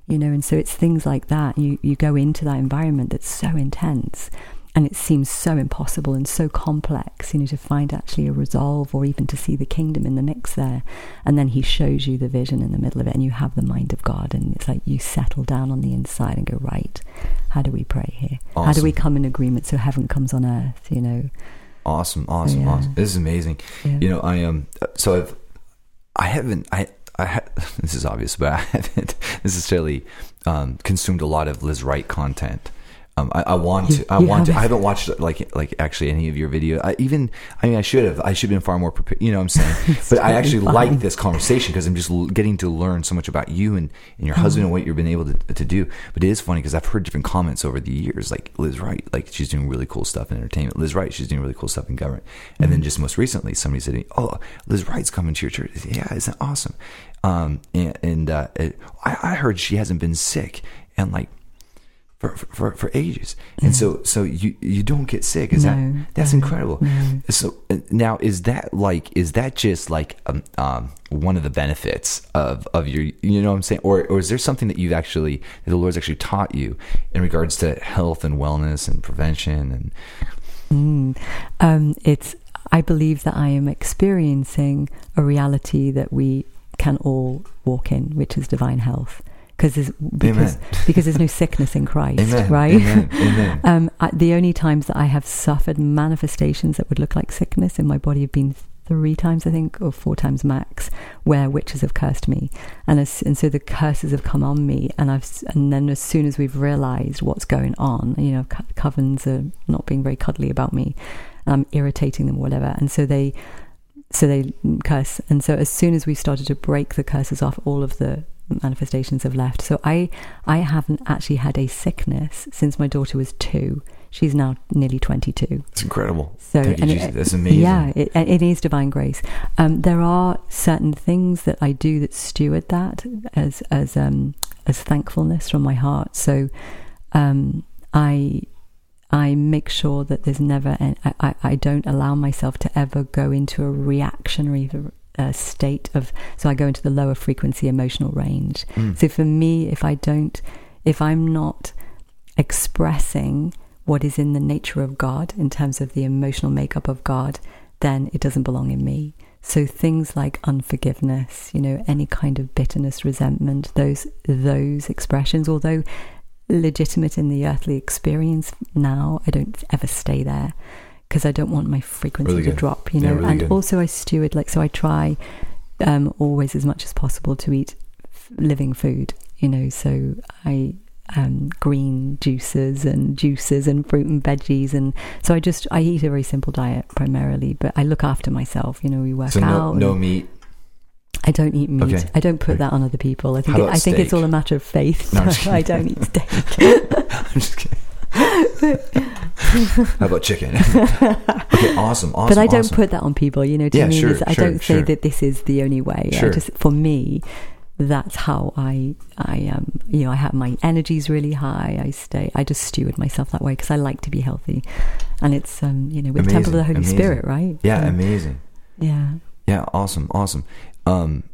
You know, and so it's things like that. You you go into that environment that's so intense, and it seems so impossible and so complex, you know, to find actually a resolve or even to see the kingdom in the mix there. And then he shows you the vision in the middle of it, and you have the mind of God, and it's like you settle down on the inside and go, right, how do we pray here? How do we come in agreement so heaven comes on earth, you know? Awesome, awesome, Yeah. awesome. This is amazing. Yeah. You know, I am. Um, so I've, I haven't. I. I ha- [laughs] this is obvious, but I [laughs] haven't necessarily um, consumed a lot of Liz Wright content. Um, I, I want You- to. I want to. haven't. I haven't watched like like actually any of your videos. I even. I mean, I should have. I should have been far more prepared. You know what I'm saying? [laughs] but I actually fine. like this conversation because I'm just l- getting to learn so much about you and, and your husband and what you've been able to, to do. But it is funny because I've heard different comments over the years, like Liz Wright, like she's doing really cool stuff in entertainment. Liz Wright, she's doing really cool stuff in government. And then just most recently, somebody said, "Oh, Liz Wright's coming to your church." Said, yeah, isn't that awesome? Um, and and uh, it, I, I heard she hasn't been sick and like for, for, for ages. And so, so you, you don't get sick. Is No, that, that's no, incredible. no. So now is that like, is that just like, um, um, one of the benefits of, of your, you know what I'm saying? Or, or is there something that you've actually, that the Lord's actually taught you in regards to health and wellness and prevention and, Mm. Um, it's. I believe that I am experiencing a reality that we can all walk in, which is divine health. Because because Amen. [laughs] because there's no sickness in Christ, Amen. right? Amen. Amen. [laughs] Um, I, the only times that I have suffered manifestations that would look like sickness in my body have been three times, I think, or four times max, where witches have cursed me, and as, and so the curses have come on me, and I've and then as soon as we've realised what's going on, you know, co- covens are not being very cuddly about me, I'm irritating them, or whatever, and so they so they curse and so as soon as we started to break the curses off all of the manifestations have left so i i haven't actually had a sickness since my daughter was two she's now nearly 22 It's incredible. so Thank you, and Jesus. it- That's amazing. yeah it, it is divine grace um, there are certain things that i do that steward that as as um as thankfulness from my heart so um i I make sure that there's never, an, I, I, I don't allow myself to ever go into a reactionary uh, state of, so I go into the lower frequency emotional range. Mm. So for me, if I don't, if I'm not expressing what is in the nature of God in terms of the emotional makeup of God, then it doesn't belong in me. So things like unforgiveness, you know, any kind of bitterness, resentment, those those expressions, although legitimate in the earthly experience now, I don't ever stay there because I don't want my frequency Really to drop, you Yeah, know. really and good. also I steward like so I try um always as much as possible to eat f- living food, you know, so I um, green juices and juices and fruit and veggies and so I just I eat a very simple diet primarily but I look after myself you know we work So no, out no meat. I don't eat meat Okay. I don't put Okay. that on other people I think it, I think it's all a matter of faith No, I'm just so [laughs] I don't eat [laughs] steak I'm just kidding. [laughs] How about chicken? [laughs] okay, awesome, awesome. but I don't awesome. put that on people you know what Yeah, I mean sure, I sure, don't say that this is the only way I just for me that's how I I um you know I have my energy's really high I stay I just steward myself that way because I like to be healthy and it's um you know with the temple of the Holy amazing. Spirit right Yeah, So, amazing. yeah Yeah, awesome, awesome. Um,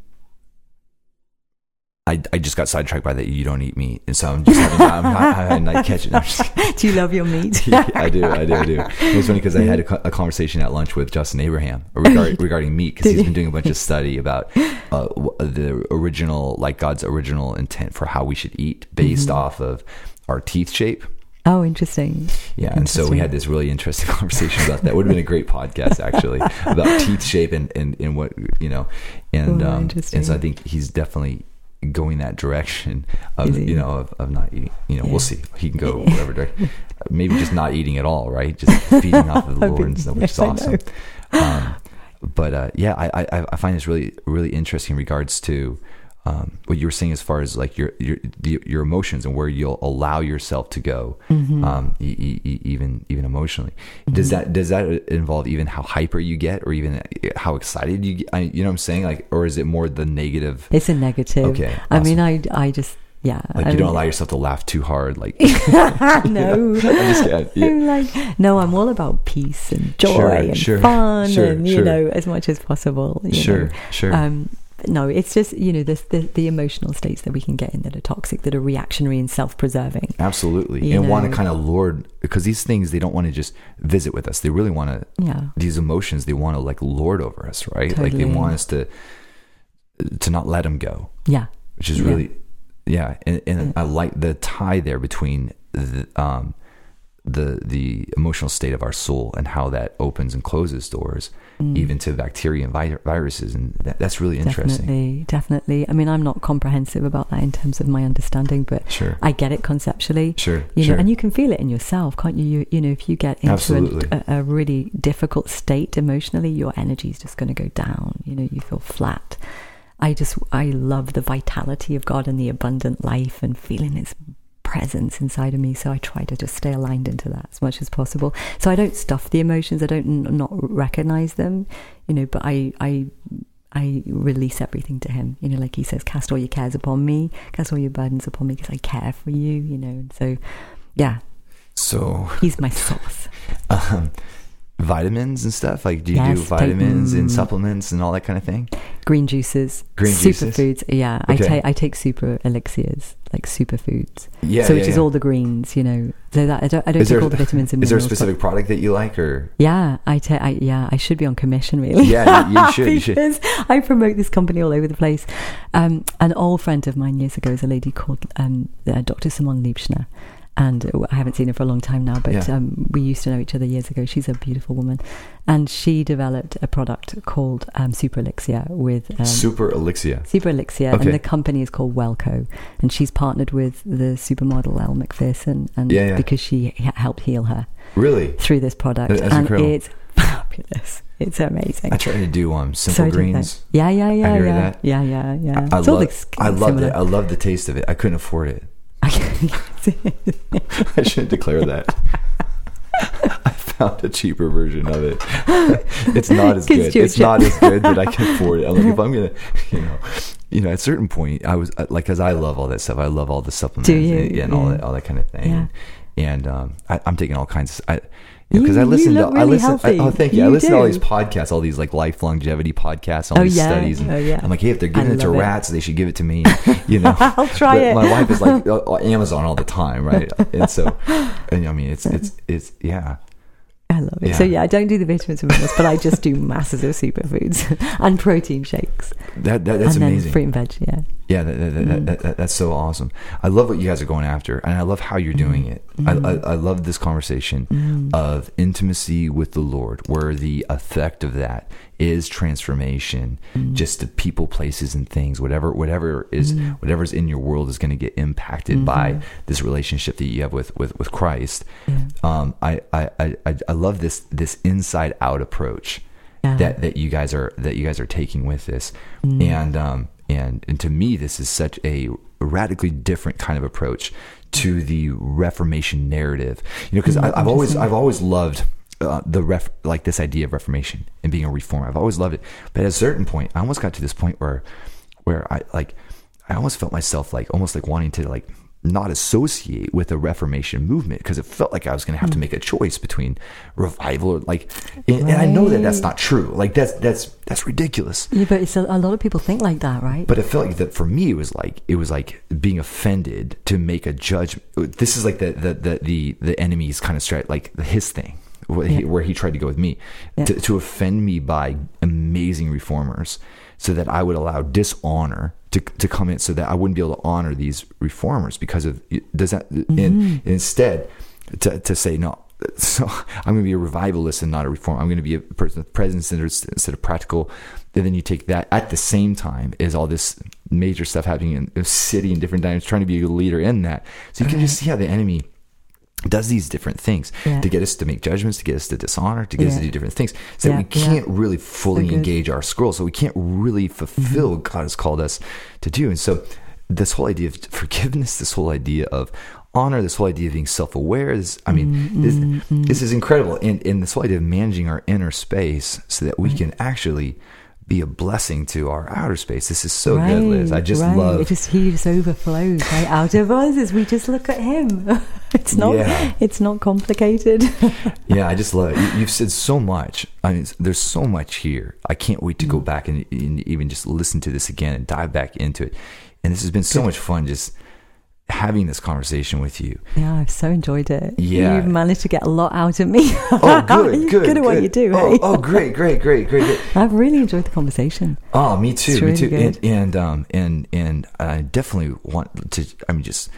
I, I just got sidetracked by that you don't eat meat, and so I'm just having, I'm, I'm having like catch it. I'm just, [laughs] do you love your meat [laughs] yeah, I do, I do, I do. It was funny because I had a, a conversation at lunch with Justin Abraham regarding [laughs] regarding meat because he's been doing a bunch of study about uh, the original, like God's original intent for how we should eat based Mm-hmm. off of our teeth shape. oh interesting Yeah, and so we had this really interesting conversation about that. Would have been a great podcast actually about teeth shape and, and, and what you know, and Oh, um, and so I think he's definitely going that direction of Is you know of, of not eating. You know, Yeah. we'll see. He can go [laughs] whatever direction. Maybe just not eating at all, right? Just feeding off of the [laughs] Lord and stuff, which is I awesome. Um, but uh, yeah, I, I I find this really really interesting in regards to um, what you were saying as far as like your your your emotions and where you'll allow yourself to go, Mm-hmm. um, e- e- even even emotionally. Does that does that involve even how hyper you get, or even how excited you get? I, you know what I'm saying? Like, or is it more the negative? it's a negative Okay, I mean I I just yeah Like I you don't mean- allow yourself to laugh too hard. Like, [laughs] [laughs] no. [laughs] I'm. Yeah. I'm like, no, I'm all about peace and joy Sure, and sure, fun sure, and, you know, as much as possible. you Sure, know. sure. Um, but no, it's just, you know, the, the, the emotional states that we can get in that are toxic, that are reactionary and self preserving. Absolutely, You and want to kind of lord because these things they don't want to just visit with us. They really want to. Yeah. These emotions they want to like lord over us, right? Like they want us to to not let them go, Yeah. which is really yeah. And, and I like the tie there between the um the the emotional state of our soul and how that opens and closes doors Mm. even to bacteria and vi- viruses and that, that's really interesting Definitely, definitely. I mean, I'm not comprehensive about that in terms of my understanding, but Sure. I get it conceptually. Sure, You sure. know, and you can feel it in yourself, can't you? You, you know, if you get into a, a, really difficult state emotionally, your energy is just going to go down. You know, you feel flat. I just, I love the vitality of God and the abundant life and feeling His presence inside of me. So I try to just stay aligned into that as much as possible. So I don't stuff the emotions. I don't n- not recognize them. You know, but I, I I release everything to him. You know, like he says, cast all your cares upon me, cast all your burdens upon me because I care for you, you know. And so, yeah, so he's my source. [laughs] um, vitamins and stuff like do you do Yes, take- vitamins and mm. supplements and all that kind of thing Green juices, Green superfoods. Yeah, I take I take super elixirs, like superfoods. yeah so yeah, which is yeah. all the greens, you know. So that I don't I don't is take there, all the vitamins and minerals. is there a minerals. but- specific product that you like or Yeah, I take. I, yeah, I should be on commission, really. Yeah, you- you [laughs] should, you should. I promote this company all over the place. Um, an old friend of mine years ago is a lady called um, uh, Dr. Simone Laubscher. And uh, I haven't seen her for a long time now, but Yeah. um, we used to know each other years ago. She's a beautiful woman, and she developed a product called um, Super Elixir with um, super elixir Super Elixir, Okay. and the company is called WelleCo, and she's partnered with the supermodel Elle Macpherson, and Yeah, yeah. because she helped heal her really through this product, That's and incredible. it's [laughs] fabulous. It's amazing. i try to do um simple I do greens. Yeah, yeah, yeah, hear yeah, that. yeah, yeah, yeah. I, all love, I loved it. I love the taste of it. I couldn't afford it. [laughs] I shouldn't declare that. [laughs] I found a cheaper version of it. [laughs] it's not as good. It's not as good that I can afford it. I'm like, if I'm gonna, you know, you know, at a certain point, I was uh, like, because I love all that stuff. I love all the supplements and, and all that, all that kind of thing. Yeah. And um, I, I'm taking all kinds of. I, because I listen to look I listen I, oh thank you I You listen to all these podcasts all these like life longevity podcasts all Oh, these yeah. studies and Oh, yeah. I'm like hey if they're giving it to it. rats they should give it to me [laughs] you know I'll try But it. my wife is like [laughs] uh, Amazon all the time, right? And so, [laughs] and I mean, it's it's it's yeah, I love it. So yeah, I don't do the vitamins and minerals, but I just do masses of superfoods and protein shakes, that, that that's and then amazing. fruit and veg. Yeah, Yeah, that, that, that, Mm. that, that, that's so awesome. I love what you guys are going after, and I love how you're doing it. I, Mm. I, I love this conversation of intimacy with the Lord, where the effect of that is transformation, Mm. just the people, places, and things. Whatever, whatever is whatever's in your world is going to get impacted by Mm-hmm. this relationship that you have with with with Christ. Yeah. Um, I, I, I, I I love this this inside out approach Yeah. that that you guys are that you guys are taking with this and um and and to me this is such a radically different kind of approach to the reformation narrative. You know because Mm, i've always i've always loved uh, the ref like this idea of reformation and being a reformer. I've always loved it. But at a certain point i almost got to this point where where i like i almost felt myself like almost like wanting to like not associate with the Reformation movement because it felt like I was going to have to Hmm. make a choice between revival or like, and, and I know that that's not true. Like that's that's that's ridiculous. yeah, but it's a, a lot of people think like that, right? But it felt like that for me. It was like it was like being offended to make a judgment. This is like the the the the, the enemy's kind of strat, like his thing, where he, where he tried to go with me Yeah. to, to offend me by amazing reformers, so that I would allow dishonor to to come in, so that I wouldn't be able to honor these reformers because of does that Mm-hmm. and instead to to say no. [laughs] So I'm going to be a revivalist and not a reformer. I'm going to be a person of presence instead of practical. And then you take that at the same time is all this major stuff happening in the city and different times, trying to be a leader in that. So you can just see how the enemy does these different things Yeah. to get us to make judgments, to get us to dishonor, to get us to do different things. So Yeah, we can't yeah. really fully engage our scroll. So we can't really fulfill Mm-hmm. what God has called us to do. And so this whole idea of forgiveness, this whole idea of honor, this whole idea of being self-aware, this, I mean, Mm-hmm, this, this is incredible. And, and this whole idea of managing our inner space so that we can actually be a blessing to our outer space. This is so good, Liz. I just right. love It just he just overflows right [laughs] out of us as we just look at him. [laughs] It's not. Yeah. It's not complicated. [laughs] Yeah, I just love it. You- You've said so much. I mean, there's so much here. I can't wait to Mm. go back and, and even just listen to this again and dive back into it. And this has been so much fun just having this conversation with you. yeah, I've so enjoyed it. Yeah. you've managed to get a lot out of me. Oh, [laughs] good, You're good. good at what you do. Oh, hey? oh, great, great, great, great, great. [laughs] I've really enjoyed the conversation. Oh, me too, It's me too. good. And, and um and and I definitely want to. I mean, just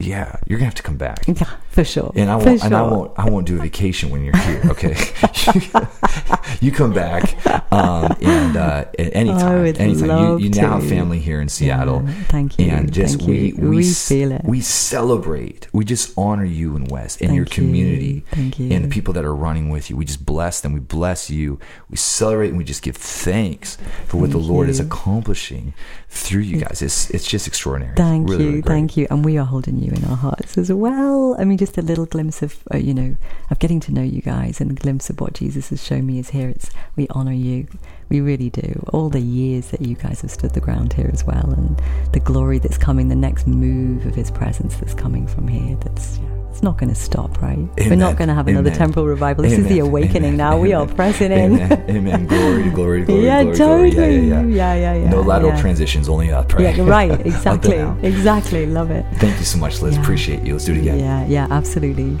yeah, you're gonna have to come back. [laughs] Yeah, for sure. And I won't. And I won't. I won't do a vacation when you're here. Okay, [laughs] you come back, um, and uh, at any I would anytime. love You, you now have family here in Seattle. Yeah, thank you, And just thank we you. we, We feel it. we celebrate. We just honor you and West and Thank your you, community thank you. and the people that are running with you. We just bless them. We bless you. We celebrate and we just give thanks for what the Thank Lord is accomplishing through you guys. It's it's just extraordinary. Thank Really, you, really thank you, and we are holding you in our hearts as well. I mean, just a little glimpse of uh, you know of getting to know you guys, and a glimpse of what Jesus has shown me is here. It's we honor you, we really do. All the years that you guys have stood the ground here as well, and the glory that's coming, the next move of His presence that's coming from here. That's yeah, it's not going to stop, right? We're not going to have another Amen. temporal revival. This is the awakening Amen. now. We are pressing in. Amen. Amen. Glory glory [laughs] glory. Yeah, glory, glory. totally. Yeah, yeah, yeah. Yeah, yeah, yeah, No lateral yeah. transitions, only up, right? Yeah, right. [laughs] Exactly. Exactly. Love it. Thank you so much, Liz. Appreciate you. Let's do it again. Yeah, yeah, absolutely.